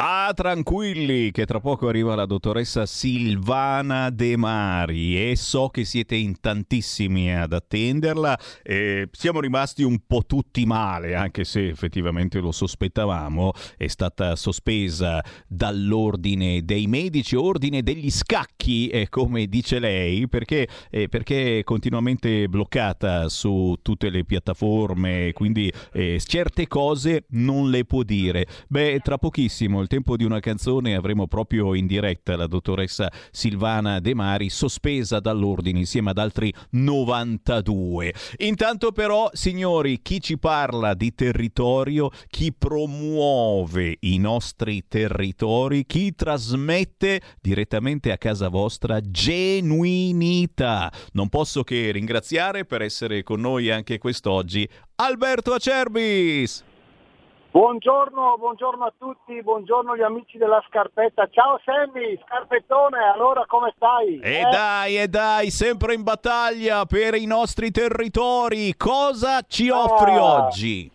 Ah, tranquilli, che tra poco arriva la dottoressa Silvana De Mari e so che siete in tantissimi ad attenderla. Eh, siamo rimasti un po' tutti male, anche se effettivamente lo sospettavamo. È stata sospesa dall'ordine dei medici, ordine degli scacchi, eh, come dice lei, perché, eh, perché è continuamente bloccata su tutte le piattaforme, quindi eh, certe cose non le può dire. Beh, tra pochissimo tempo di una canzone avremo proprio in diretta la dottoressa Silvana De Mari sospesa dall'ordine insieme ad altri 92. Intanto però, signori, chi ci parla di territorio, chi promuove i nostri territori, chi trasmette direttamente a casa vostra genuinità. Non posso che ringraziare per essere con noi anche quest'oggi Alberto Acerbis. Buongiorno, buongiorno a tutti, buongiorno agli amici della scarpetta. Ciao Sammy, scarpettone, allora come stai? E eh? dai, e dai, sempre in battaglia per i nostri territori. Cosa ci offri ah. oggi?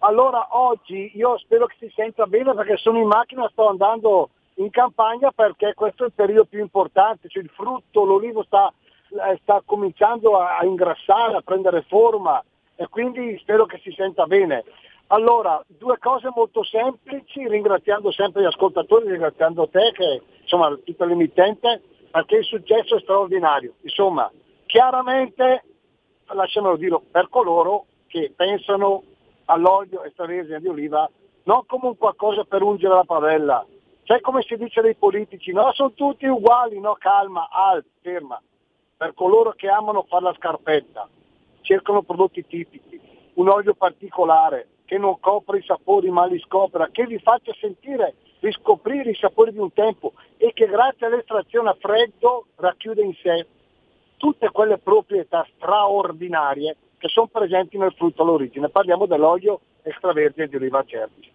Allora, oggi io spero che si senta bene perché sono in macchina, sto andando in campagna perché questo è il periodo più importante, cioè il frutto, l'olivo sta, eh, sta cominciando a, a ingrassare, a prendere forma e quindi spero che si senta bene. Allora, due cose molto semplici, ringraziando sempre gli ascoltatori, ringraziando te, che insomma tutta l'emittente, perché il successo è straordinario. Insomma, chiaramente, lasciamelo dire, per coloro che pensano all'olio extravergine di oliva non come un qualcosa per ungere la padella, cioè come si dice dei politici, no, sono tutti uguali, no, calma, alt, ferma. Per coloro che amano fare la scarpetta, cercano prodotti tipici, un olio particolare, che non copre i sapori ma li scopra, che vi faccia sentire, riscoprire i sapori di un tempo e che grazie all'estrazione a freddo racchiude in sé tutte quelle proprietà straordinarie che sono presenti nel frutto all'origine. Parliamo dell'olio extravergine di oliva cervi.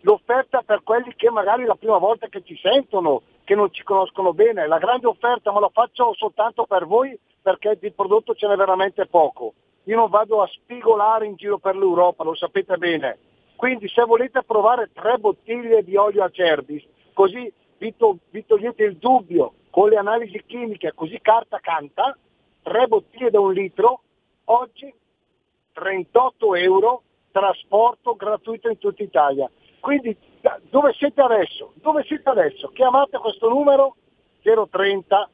L'offerta per quelli che magari la prima volta che ci sentono, che non ci conoscono bene, la grande offerta ma la faccio soltanto per voi perché di prodotto ce n'è veramente poco io non vado a spigolare in giro per l'Europa, lo sapete bene. Quindi se volete provare tre bottiglie di olio a Cerbis, così vi, to- vi togliete il dubbio con le analisi chimiche, così carta canta, tre bottiglie da un litro, oggi 38 euro, trasporto gratuito in tutta Italia. Quindi dove siete adesso? Dove siete adesso? Chiamate questo numero 030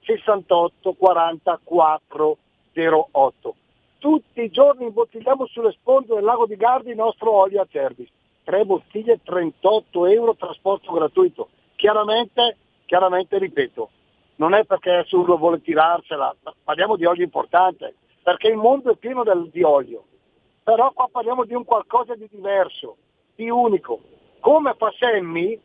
68 44 08 tutti i giorni imbottigliamo sulle sponde del lago di Gardi il nostro olio a Cerbis. Tre bottiglie, 38 euro, trasporto gratuito. Chiaramente, chiaramente ripeto, non è perché nessuno vuole tirarsela, parliamo di olio importante, perché il mondo è pieno del, di olio. Però qua parliamo di un qualcosa di diverso, di unico. Come fa Semmi,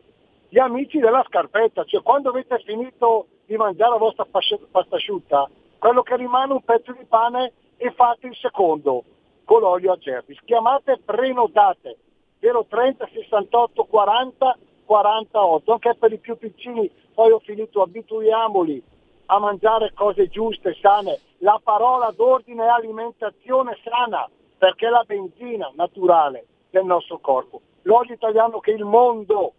gli amici della scarpetta, cioè quando avete finito di mangiare la vostra pasta asciutta, quello che rimane è un pezzo di pane e fate il secondo con l'olio a Cerbis. Chiamate, prenotate 030 68 40 48, anche per i più piccini, poi ho finito, abituiamoli a mangiare cose giuste, sane. La parola d'ordine è alimentazione sana, perché è la benzina naturale del nostro corpo. L'olio italiano che il mondo,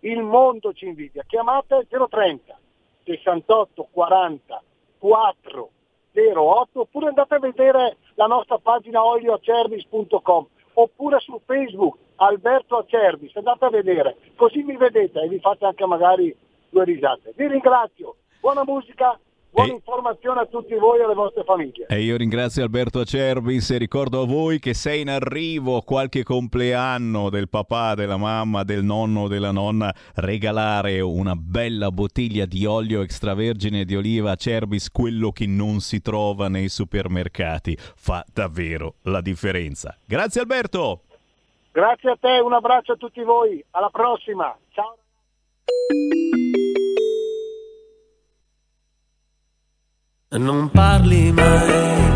il mondo ci invidia. Chiamate 030 68 40 4 08 oppure andate a vedere la nostra pagina olioacervis.com oppure su Facebook Alberto Acervis, andate a vedere, così mi vedete e vi fate anche magari due risate. Vi ringrazio, buona musica, Buona e... informazione a tutti voi e alle vostre famiglie. E io ringrazio Alberto Acerbis e ricordo a voi che se in arrivo qualche compleanno del papà, della mamma, del nonno o della nonna, regalare una bella bottiglia di olio extravergine di oliva Acerbis, quello che non si trova nei supermercati, fa davvero la differenza. Grazie Alberto! Grazie a te, un abbraccio a tutti voi, alla prossima, ciao! Non parli mai,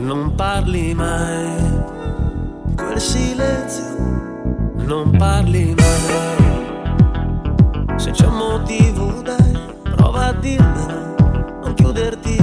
non parli mai, quel silenzio, non parli mai. Se c'è un motivo dai, prova a dirmelo, non chiuderti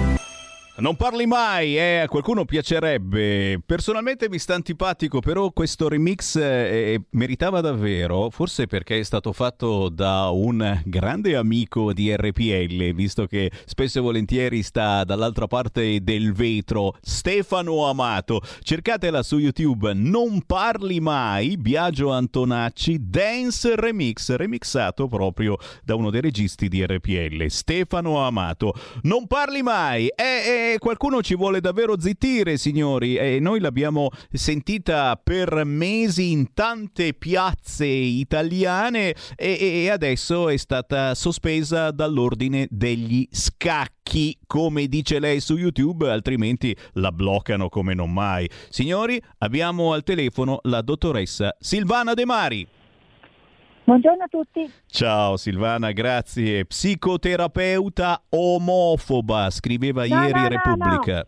Non parli mai, eh, a qualcuno piacerebbe. Personalmente mi sta antipatico, però questo remix eh, meritava davvero, forse perché è stato fatto da un grande amico di RPL, visto che spesso e volentieri sta dall'altra parte del vetro, Stefano Amato. Cercatela su YouTube, Non parli mai, Biagio Antonacci, Dance Remix, remixato proprio da uno dei registi di RPL, Stefano Amato. Non parli mai, eh, eh, qualcuno ci vuole davvero zittire, signori, e noi l'abbiamo sentita per mesi in tante piazze italiane e, e adesso è stata sospesa dall'ordine degli scacchi, come dice lei su YouTube, altrimenti la bloccano come non mai. Signori, abbiamo al telefono la dottoressa Silvana De Mari. Buongiorno a tutti. Ciao Silvana, grazie. Psicoterapeuta omofoba, scriveva No, ieri no, no, Repubblica.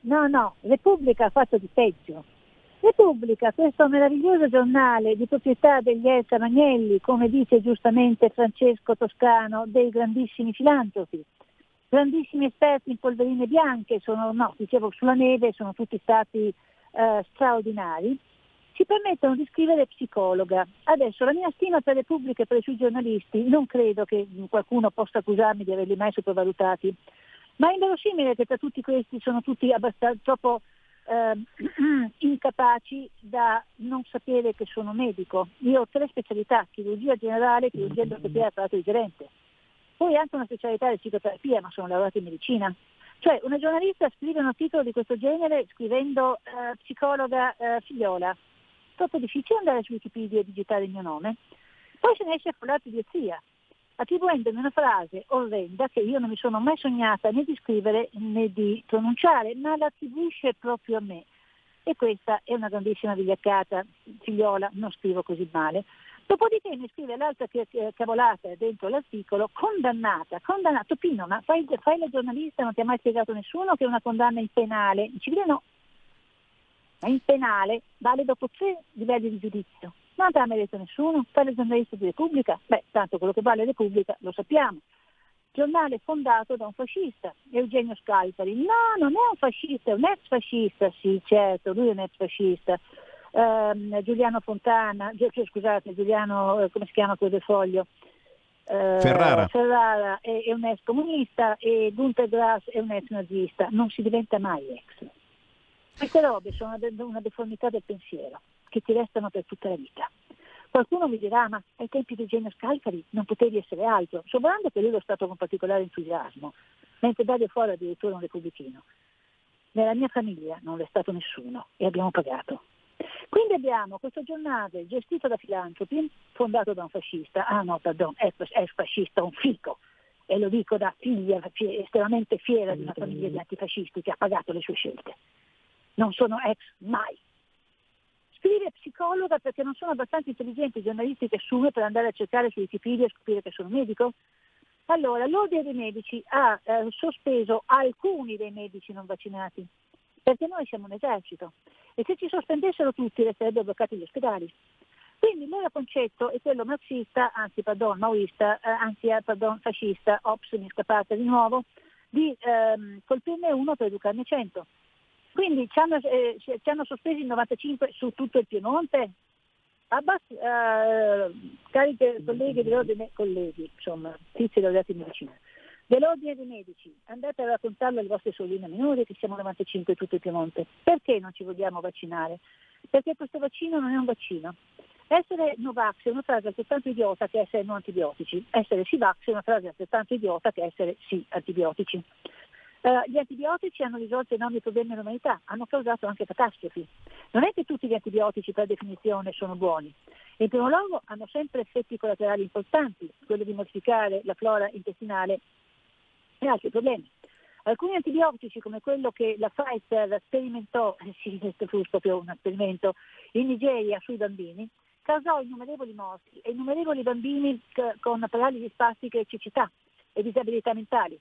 No, no, Repubblica ha fatto di peggio. Repubblica, questo meraviglioso giornale di proprietà degli Elsa Magnelli, come dice giustamente Francesco Toscano, dei grandissimi filantropi, grandissimi esperti in polverine bianche, sono, no, dicevo sulla neve, sono tutti stati eh, straordinari, ci permettono di scrivere psicologa. Adesso la mia stima per Repubblica e per i suoi giornalisti, non credo che qualcuno possa accusarmi di averli mai sopravvalutati, ma è inverosimile che tra tutti questi sono tutti abbastanza troppo eh, incapaci da non sapere che sono medico. Io ho tre specialità, chirurgia generale, chirurgia endoscopia e apparato digerente. Poi anche una specialità di psicoterapia, ma sono laureata in medicina. Cioè una giornalista scrive un titolo di questo genere scrivendo eh, psicologa eh, figliola. Troppo difficile andare su Wikipedia e digitare il mio nome. Poi se ne esce con l'altra idiozia, attribuendomi una frase orrenda che io non mi sono mai sognata né di scrivere né di pronunciare, ma l'attribuisce proprio a me. E questa è una grandissima vigliaccata, figliola, non scrivo così male. Dopodiché mi scrive l'altra cavolata dentro l'articolo, condannata, condannato Pino, ma fai, fai la giornalista, non ti ha mai spiegato nessuno che una condanna in penale, in civile no, in penale vale dopo tre livelli di giudizio. Non ti ha mai detto nessuno, fai la giornalista di Repubblica, beh, tanto quello che vale Repubblica lo sappiamo. Giornale fondato da un fascista, Eugenio Scalpari. No, non è un fascista, è un ex fascista, sì, certo, lui è un ex fascista. Ehm, Giuliano Fontana, scusate, Giuliano, eh, come si chiama quello del foglio? Eh, Ferrara. Ferrara è, è un ex comunista e Gunther Grass è un ex nazista. Non si diventa mai ex. Queste robe sono una deformità del pensiero che ti restano per tutta la vita. Qualcuno mi dirà, ma ai tempi di Eugenio Scalfari non potevi essere altro, sovrando che lui lo stato con particolare entusiasmo, mentre Dario Foro è addirittura un repubblicino. Nella mia famiglia non l'è stato nessuno e abbiamo pagato. Quindi abbiamo questo giornale gestito da filantropi, fondato da un fascista, ah no, pardon, è, è fascista, un fico, e lo dico da figlia estremamente fiera di una famiglia di antifascisti che ha pagato le sue scelte. Non sono ex mai. Scrive psicologa perché non sono abbastanza intelligenti i giornalisti che assume per andare a cercare su Wikipedia e scoprire che sono medico? Allora, l'ordine dei medici ha eh, sospeso alcuni dei medici non vaccinati, perché noi siamo un esercito e se ci sospendessero tutti resterebbero bloccati gli ospedali. Quindi il loro concetto è quello marxista, anzi pardon, maoista, eh, anzi eh, pardon, fascista, ops mi è scappata di nuovo, di ehm, colpirne uno per educarne 100. Quindi ci hanno, eh, ci hanno sospesi il 95 su tutto il Piemonte? Abbas, eh, cari colleghi dell'ordine, colleghi, insomma, tizi laureati in medicina, dell'ordine dei medici, andate a raccontarlo alle vostre sorelle minori che siamo 95 tutto il Piemonte. Perché non ci vogliamo vaccinare? Perché questo vaccino non è un vaccino. Essere Novax è una frase altrettanto idiota che essere no antibiotici. Essere Sivax è una frase altrettanto idiota che essere sì antibiotici. Uh, gli antibiotici hanno risolto enormi problemi all'umanità, hanno causato anche catastrofi. Non è che tutti gli antibiotici per definizione sono buoni. In primo luogo hanno sempre effetti collaterali importanti, quello di modificare la flora intestinale e altri problemi. Alcuni antibiotici come quello che la Pfizer sperimentò, eh sì, questo fu proprio un esperimento, in Nigeria sui bambini, causò innumerevoli morti e innumerevoli bambini con paralisi spastiche e cecità e disabilità mentali.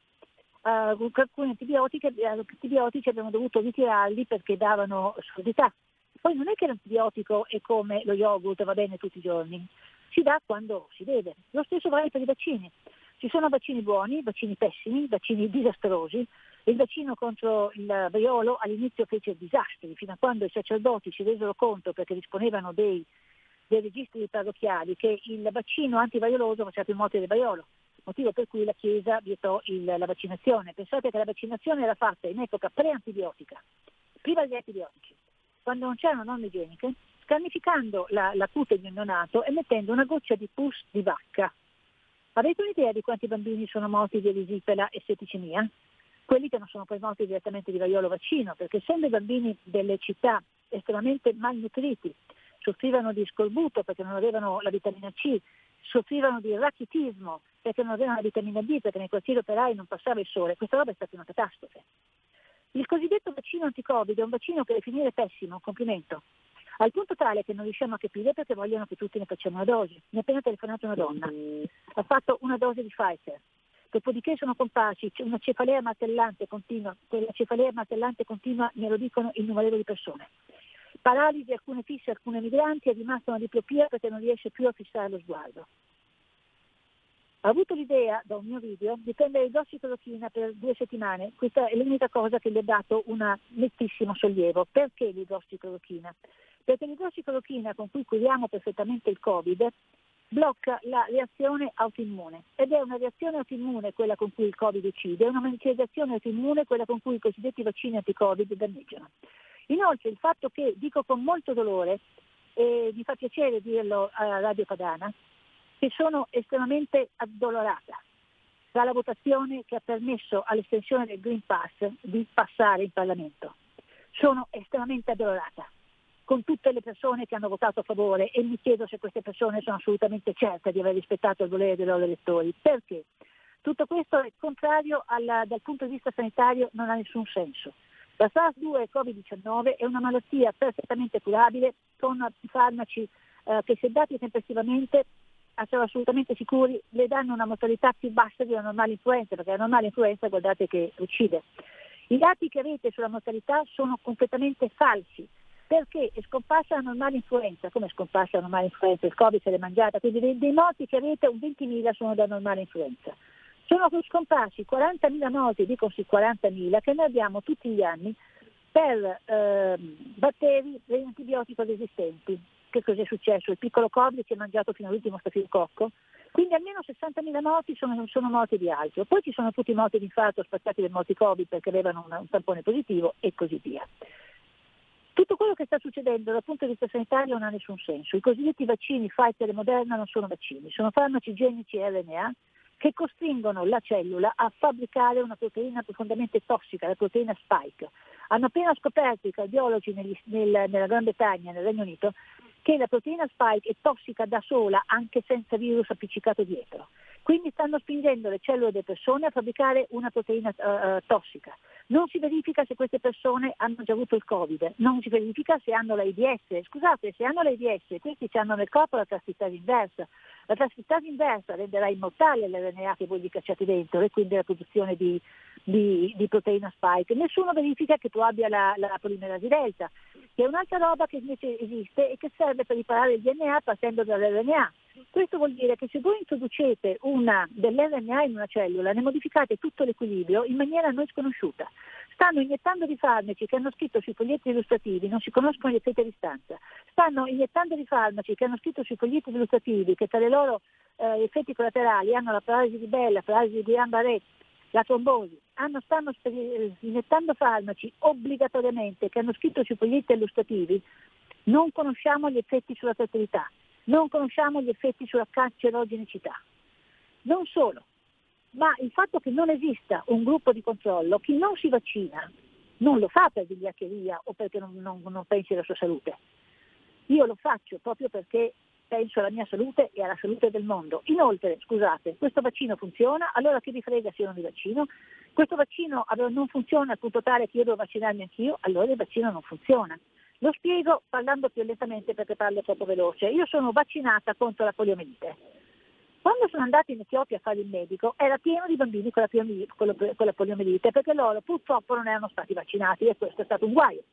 Uh, alcuni antibiotici, antibiotici abbiamo dovuto ritirarli perché davano sordità. Poi non è che l'antibiotico è come lo yogurt, va bene tutti i giorni, si dà quando si deve. Lo stesso vale per i vaccini. Ci sono vaccini buoni, vaccini pessimi, vaccini disastrosi. Il vaccino contro il vaiolo all'inizio fece disastri, fino a quando i sacerdoti si resero conto perché disponevano dei dei registri parrocchiali che il vaccino antivaioloso faceva più morti del vaiolo, motivo per cui la Chiesa vietò il, la vaccinazione. Pensate che la vaccinazione era fatta in epoca pre-antibiotica, prima degli antibiotici, quando non c'erano norme igieniche, scarnificando la, la cute di un neonato e mettendo una goccia di pus di vacca. Avete un'idea di quanti bambini sono morti di erisipela e setticemia? Quelli che non sono poi morti direttamente di vaiolo vaccino, perché essendo i bambini delle città estremamente malnutriti, soffrivano di scorbuto perché non avevano la vitamina C, soffrivano di rachitismo perché non avevano la vitamina D, perché nei quartieri operai non passava il sole. Questa roba è stata una catastrofe. Il cosiddetto vaccino anti-Covid è un vaccino che definire pessimo, un complimento, al punto tale che non riusciamo a capire perché vogliono che tutti ne facciamo una dose. Mi ha appena telefonato una donna, ha fatto una dose di Pfizer, dopodiché sono comparsi una cefalea martellante continua, quella cefalea martellante continua me lo dicono innumerevoli persone paralisi, alcune fisse, alcune migranti, è rimasta una diplopia perché non riesce più a fissare lo sguardo. Ha avuto l'idea, da un mio video, di prendere idrossiclorochina per due settimane. Questa è l'unica cosa che le ha dato un nettissimo sollievo. Perché l'idrossiclorochina? Perché l'idrossiclorochina con cui curiamo perfettamente il Covid blocca la reazione autoimmune ed è una reazione autoimmune quella con cui il Covid uccide, è una manifestazione autoimmune quella con cui i cosiddetti vaccini anti-Covid danneggiano. Inoltre il fatto che, dico con molto dolore, e mi fa piacere dirlo a Radio Padana, che sono estremamente addolorata dalla votazione che ha permesso all'estensione del Green Pass di passare in Parlamento. Sono estremamente addolorata con tutte le persone che hanno votato a favore e mi chiedo se queste persone sono assolutamente certe di aver rispettato il volere dei loro elettori. Perché? Tutto questo è contrario alla, dal punto di vista sanitario, non ha nessun senso. La SARS-2 e Covid-19 è una malattia perfettamente curabile con farmaci eh, che se dati tempestivamente siamo assolutamente sicuri, le danno una mortalità più bassa della normale influenza, perché la normale influenza guardate che uccide. I dati che avete sulla mortalità sono completamente falsi, perché è scomparsa la normale influenza, come è scomparsa la normale influenza? Il Covid se l'è mangiata, quindi dei, dei morti che avete un 20.000 sono da normale influenza. Sono scomparsi 40.000 morti, dico sì 40.000, che noi abbiamo tutti gli anni per eh, batteri antibiotico resistenti. Che cosa è successo? Il piccolo Covid si è mangiato fino all'ultimo stafilococco, quindi almeno 60.000 morti sono, sono, morti di altro. Poi ci sono tutti morti di infarto spazzati dai morti Covid perché avevano un, un tampone positivo e così via. Tutto quello che sta succedendo dal punto di vista sanitario non ha nessun senso. I cosiddetti vaccini Pfizer e Moderna non sono vaccini, sono farmaci genici RNA che costringono la cellula a fabbricare una proteina profondamente tossica, la proteina spike. Hanno appena scoperto i cardiologi negli, nel, nella Gran Bretagna, nel Regno Unito, che la proteina spike è tossica da sola anche senza virus appiccicato dietro. Quindi stanno spingendo le cellule delle persone a fabbricare una proteina uh, tossica. Non si verifica se queste persone hanno già avuto il Covid, non si verifica se hanno l'AIDS. Scusate, se hanno l'AIDS, questi hanno nel corpo la trascrittasi inversa. La trascrittasi inversa renderà immortale l'RNA che voi gli cacciate dentro e quindi la produzione di, di, di proteina spike. Nessuno verifica che tu abbia la, la polimerasi delta, che è un'altra roba che invece esiste e che serve per riparare il DNA partendo dall'RNA. Questo vuol dire che se voi introducete una, dell'RNA in una cellula, ne modificate tutto l'equilibrio in maniera a noi sconosciuta. Stanno iniettando di farmaci che hanno scritto sui foglietti illustrativi, non si conoscono gli effetti a distanza. Stanno iniettando di farmaci che hanno scritto sui foglietti illustrativi che tra le loro eh, effetti collaterali hanno la paralisi di Bella, la paralisi di Guillain-Barré, la trombosi. Hanno, stanno iniettando farmaci obbligatoriamente che hanno scritto sui foglietti illustrativi. Non conosciamo gli effetti sulla fertilità non conosciamo gli effetti sulla cancerogenicità. Non solo, ma il fatto che non esista un gruppo di controllo, chi non si vaccina non lo fa per vigliaccheria o perché non, non, non pensi alla sua salute. Io lo faccio proprio perché penso alla mia salute e alla salute del mondo. Inoltre, scusate, questo vaccino funziona, allora chi vi frega se io non mi vaccino? Questo vaccino non funziona al punto tale che io devo vaccinarmi anch'io, allora il vaccino non funziona. Lo spiego parlando più lentamente perché parlo troppo veloce. Io sono vaccinata contro la poliomelite. Quando sono andata in Etiopia a fare il medico era pieno di bambini con la, poliomelite perché loro purtroppo non erano stati vaccinati e questo è stato un guaio.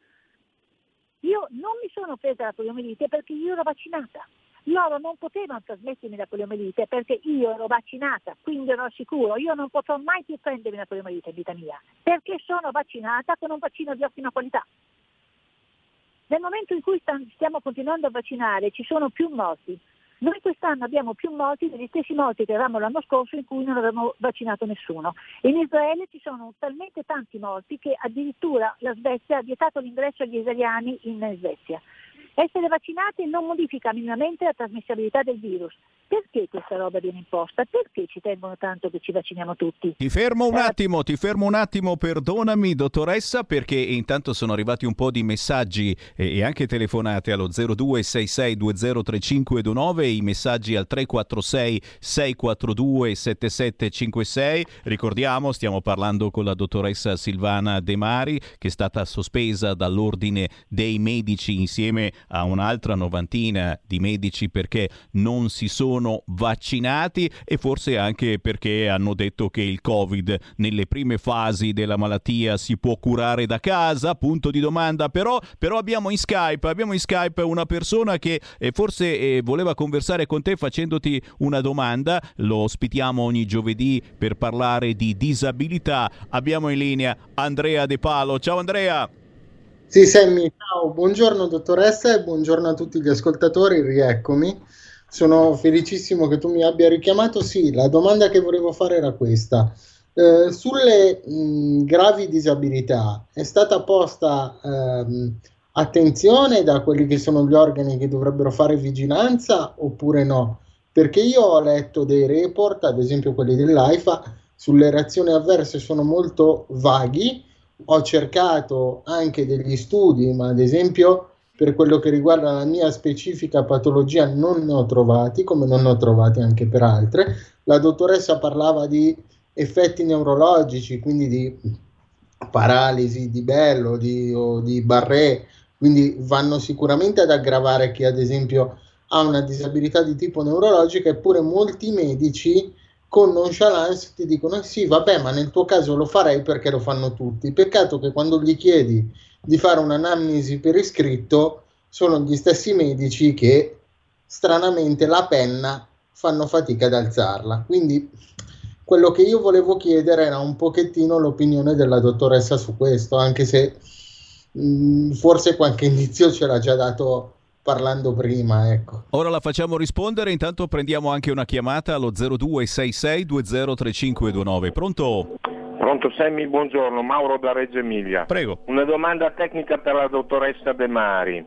Io non mi sono presa la poliomelite perché io ero vaccinata. Loro non potevano trasmettermi la poliomelite perché io ero vaccinata, quindi ero sicuro, io non potrò mai più prendermi la poliomelite in vita mia, perché sono vaccinata con un vaccino di ottima qualità. Nel momento in cui stiamo continuando a vaccinare ci sono più morti. Noi quest'anno abbiamo più morti degli stessi morti che avevamo l'anno scorso in cui non avevamo vaccinato nessuno. In Israele ci sono talmente tanti morti che addirittura la Svezia ha vietato l'ingresso agli israeliani in Svezia. Essere vaccinati non modifica minimamente la trasmissibilità del virus. Perché questa roba viene imposta? Perché ci tengono tanto che ci vacciniamo tutti? Ti fermo un attimo, ti fermo un attimo, perdonami dottoressa, perché intanto sono arrivati un po' di messaggi e anche telefonate allo 0266203529 e i messaggi al 346 642 7756. Ricordiamo, stiamo parlando con la dottoressa Silvana De Mari che è stata sospesa dall'ordine dei medici insieme a un'altra novantina di medici perché non si sono vaccinati e forse anche perché hanno detto che il Covid nelle prime fasi della malattia si può curare da casa, punto di domanda, però, però abbiamo in Skype, abbiamo in Skype una persona che eh, forse eh, voleva conversare con te facendoti una domanda, lo ospitiamo ogni giovedì per parlare di disabilità, abbiamo in linea Andrea De Palo, ciao Andrea! Sì, Sammy, ciao, buongiorno dottoressa e buongiorno a tutti gli ascoltatori, rieccomi. Sono felicissimo che tu mi abbia richiamato. Sì, la domanda che volevo fare era questa. Eh, sulle mh, gravi disabilità è stata posta ehm, attenzione da quelli che sono gli organi che dovrebbero fare vigilanza oppure no? Perché io ho letto dei report, ad esempio quelli dell'AIFA, sulle reazioni avverse sono molto vaghi ho cercato anche degli studi, ma ad esempio per quello che riguarda la mia specifica patologia non ne ho trovati, come non ne ho trovati anche per altre. La dottoressa parlava di effetti neurologici, quindi di paralisi di Bello di, o di Barré, quindi vanno sicuramente ad aggravare chi ad esempio ha una disabilità di tipo neurologica, eppure molti medici con nonchalance ti dicono sì vabbè ma nel tuo caso lo farei perché lo fanno tutti peccato che quando gli chiedi di fare un'anamnesi per iscritto sono gli stessi medici che stranamente la penna fanno fatica ad alzarla quindi quello che io volevo chiedere era un pochettino l'opinione della dottoressa su questo anche se mh, forse qualche indizio ce l'ha già dato parlando prima. Ecco. Ora la facciamo rispondere, intanto prendiamo anche una chiamata allo 0266203529. Pronto? Pronto Semmi, buongiorno, Mauro da Reggio Emilia. Prego. Una domanda tecnica per la dottoressa De Mari.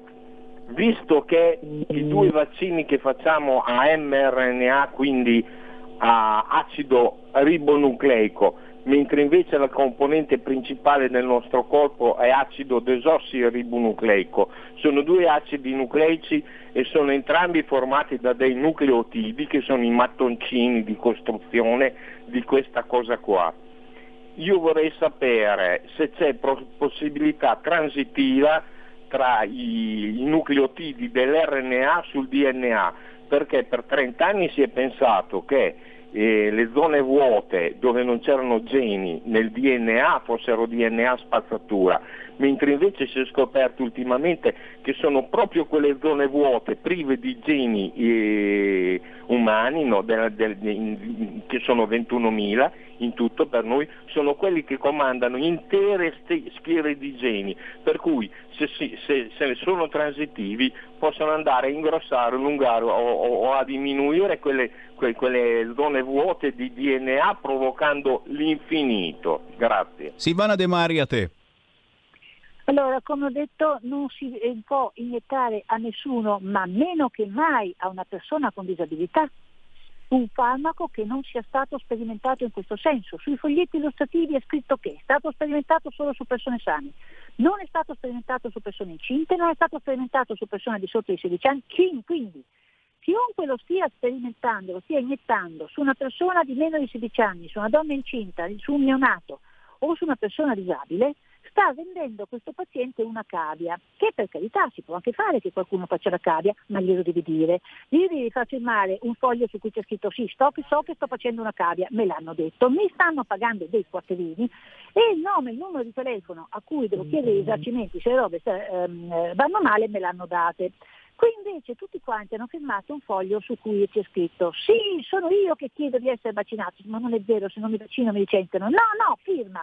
Visto che i due vaccini che facciamo a mRNA, quindi a acido ribonucleico, mentre invece la componente principale del nostro corpo è acido desossiribonucleico. Sono due acidi nucleici e sono entrambi formati da dei nucleotidi che sono i mattoncini di costruzione di questa cosa qua. Io vorrei sapere se c'è possibilità transitiva tra i, i nucleotidi dell'RNA sul DNA, perché per 30 anni si è pensato che eh, le zone vuote dove non c'erano geni nel DNA fossero DNA spazzatura, mentre invece si è scoperto ultimamente che sono proprio quelle zone vuote prive di geni eh, umani, no, del, del, che sono 21.000 in tutto per noi, sono quelli che comandano intere schiere di geni, per cui se, se, se sono transitivi possono andare a ingrossare, allungare o, o, o a diminuire quelle, que, quelle zone vuote di DNA provocando l'infinito. Grazie. Silvana De Mari a te. Allora, come ho detto, non si può iniettare a nessuno, ma meno che mai a una persona con disabilità, un farmaco che non sia stato sperimentato in questo senso. Sui foglietti illustrativi è scritto che è stato sperimentato solo su persone sane, non è stato sperimentato su persone incinte, non è stato sperimentato su persone di sotto i 16 anni, quindi chiunque lo stia sperimentando, lo stia iniettando su una persona di meno di 16 anni, su una donna incinta, su un neonato o su una persona disabile, sta vendendo a questo paziente una cavia, che per carità si può anche fare che qualcuno faccia la cavia, ma glielo devi dire. Gli devi far firmare un foglio su cui c'è scritto sì, sto, so che sto facendo una cavia, me l'hanno detto, mi stanno pagando dei quattrini e il nome e il numero di telefono a cui devo chiedere i risarcimenti se le robe ehm, vanno male me l'hanno date. Qui invece tutti quanti hanno firmato un foglio su cui c'è scritto sì, sono io che chiedo di essere vaccinato, ma non è vero, se non mi vaccino mi licenziano. No, no, firma.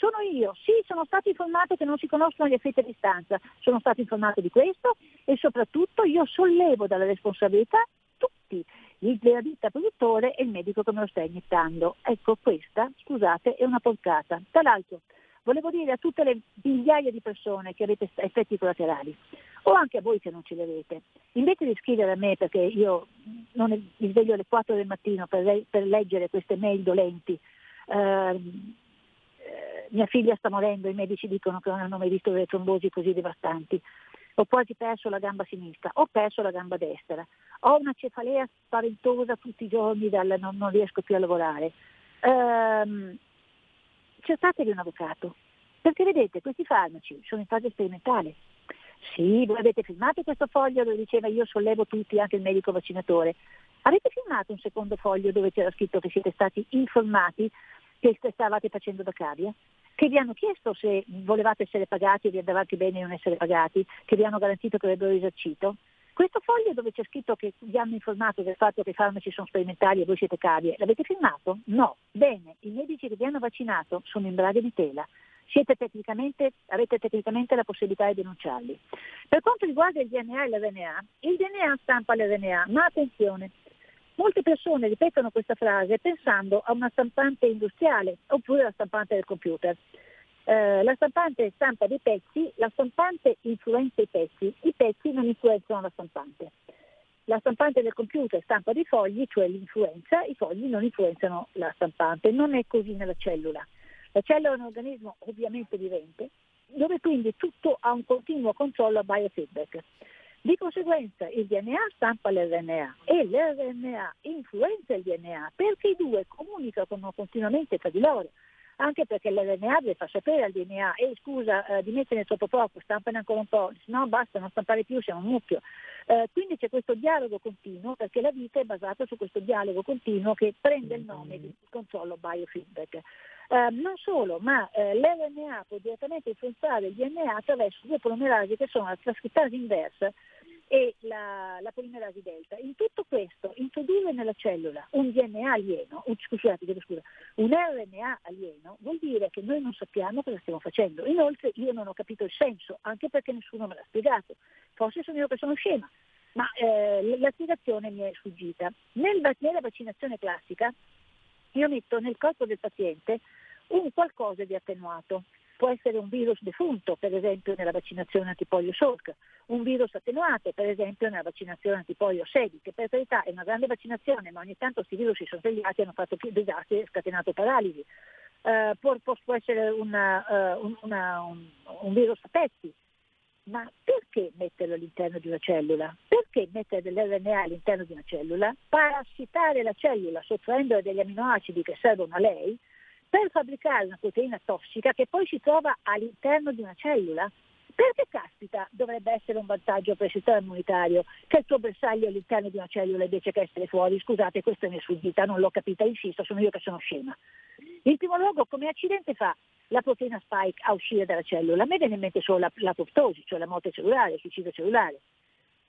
Sono io, sì, sono stato informato che non si conoscono gli effetti a distanza, sono stato informato di questo e soprattutto io sollevo dalla responsabilità tutti, della ditta produttore e il medico che me lo sta iniettando. Ecco, questa, scusate, è una porcata. Tra l'altro, volevo dire a tutte le migliaia di persone che avete effetti collaterali, o anche a voi che non ce li avete, invece di scrivere a me perché io non mi sveglio alle 4 del mattino per, per leggere queste mail dolenti, eh, mia figlia sta morendo, i medici dicono che non hanno mai visto delle trombosi così devastanti. Ho quasi perso la gamba sinistra, ho perso la gamba destra, ho una cefalea spaventosa tutti i giorni, dal, non, non, riesco più a lavorare. Ehm, cercatevi un avvocato, perché vedete, questi farmaci sono in fase sperimentale. Sì, voi avete firmato questo foglio dove diceva io sollevo tutti, anche il medico vaccinatore. Avete firmato un secondo foglio dove c'era scritto che siete stati informati che stavate facendo da cavia? che vi hanno chiesto se volevate essere pagati e vi andavate bene non essere pagati, che vi hanno garantito che avrebbero risarcito. Questo foglio dove c'è scritto che vi hanno informato del fatto che i farmaci sono sperimentali e voi siete cavie, l'avete firmato? No. Bene, i medici che vi hanno vaccinato sono in braghe di tela. Tecnicamente, avete tecnicamente la possibilità di denunciarli. Per quanto riguarda il DNA e l'RNA, il DNA stampa l'RNA, ma attenzione, Molte persone ripetono questa frase pensando a una stampante industriale oppure alla stampante del computer. Eh, la stampante stampa dei pezzi, la stampante influenza i pezzi, i pezzi non influenzano la stampante. La stampante del computer stampa dei fogli, cioè l'influenza, i fogli non influenzano la stampante. Non è così nella cellula. La cellula è un organismo ovviamente vivente, dove quindi tutto ha un continuo controllo a biofeedback. Di conseguenza il DNA stampa l'RNA e l'RNA influenza il DNA perché i due comunicano continuamente tra di loro anche perché l'RNA deve far sapere al DNA, ehi scusa, eh, dimettene troppo poco, stampane ancora un po', no basta, non stampare più, siamo un mucchio. Eh, quindi c'è questo dialogo continuo perché la vita è basata su questo dialogo continuo che prende il nome di controllo biofeedback. Eh, non solo, ma eh, l'RNA può direttamente influenzare il DNA attraverso due polimerasi che sono la trascrittasi inversa e la, la, polimerasi delta. In tutto questo, introdurre nella cellula un DNA alieno, un, scusate, scusa, un RNA alieno, vuol dire che noi non sappiamo cosa stiamo facendo. Inoltre io non ho capito il senso, anche perché nessuno me l'ha spiegato. Forse sono io che sono scema, ma eh, la spiegazione mi è sfuggita. Nel, nella vaccinazione classica io metto nel corpo del paziente un qualcosa di attenuato. Può essere un virus defunto, per esempio nella vaccinazione antipolio Salk, un virus attenuato, per esempio nella vaccinazione antipolio SEDI, che per carità è una grande vaccinazione, ma ogni tanto questi virus si sono svegliati e hanno fatto più disastri e scatenato paralisi. eh, può, può, essere una, uh, una, un, un virus a pezzi, ma perché metterlo all'interno di una cellula? Perché mettere dell'RNA all'interno di una cellula? Parassitare la cellula sottraendole degli aminoacidi che servono a lei per fabbricare una proteina tossica che poi si trova all'interno di una cellula? Perché caspita dovrebbe essere un vantaggio per il sistema immunitario che il tuo bersaglio all'interno di una cellula invece che essere fuori? Scusate, questa è mia sfuggita, non l'ho capita, insisto, sono io che sono scema. In primo luogo, come accidente fa la proteina spike a uscire dalla cellula? A me viene in mente solo la, la proptosi, cioè la morte cellulare, il suicidio cellulare.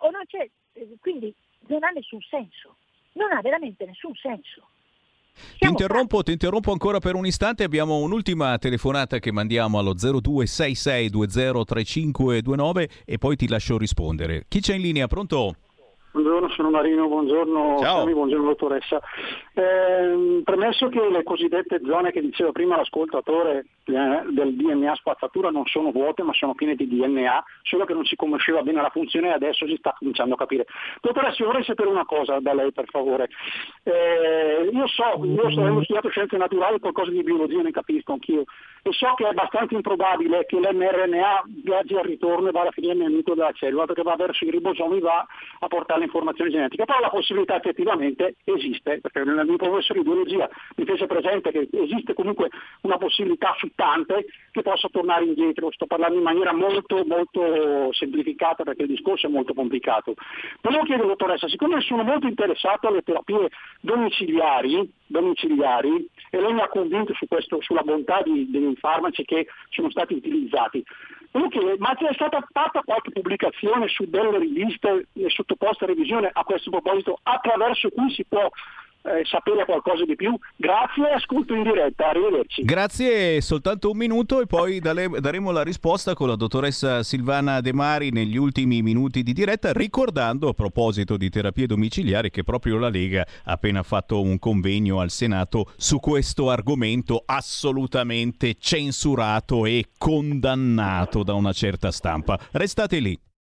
Non eh, quindi non ha nessun senso, non ha veramente nessun senso. Ti interrompo, ti interrompo, ancora per un istante, abbiamo un'ultima telefonata che mandiamo allo 0266203529 e poi ti lascio rispondere. Chi c'è in linea? Pronto? Buongiorno, sono Marino, buongiorno Ciao. buongiorno dottoressa. Eh, premesso che le cosiddette zone che diceva prima l'ascoltatore eh, del DNA spazzatura non sono vuote ma sono piene di DNA, solo che non si conosceva bene la funzione e adesso si sta cominciando a capire. Dottoressa, vorrei sapere una cosa da lei per favore. Eh, io so, io ho studiato scienze naturali, qualcosa di biologia ne capisco anch'io, e so che è abbastanza improbabile che l'mRNA viaggi al ritorno e vada a finire nel nucleo della cellula perché va verso i ribosomi e va a portare l'informazione genetica, però la possibilità effettivamente esiste, perché nel mio professore di biologia mi fece presente che esiste comunque una possibilità suttante che possa tornare indietro, sto parlando in maniera molto molto semplificata perché il discorso è molto complicato. Volevo chiedere dottoressa, siccome sono molto interessato alle terapie domiciliari, domiciliari e lei mi ha convinto su questo, sulla bontà di, dei farmaci che sono stati utilizzati. Comunque, ma c'è stata fatta qualche pubblicazione su delle riviste sottoposte a revisione a questo proposito attraverso cui si può eh, sapere qualcosa di più. Grazie e ascolto in diretta. Arrivederci. Grazie, soltanto un minuto e poi dale, daremo la risposta con la dottoressa Silvana De Mari negli ultimi minuti di diretta, ricordando a proposito di terapie domiciliari che proprio la Lega ha appena fatto un convegno al Senato su questo argomento assolutamente censurato e condannato da una certa stampa. Restate lì.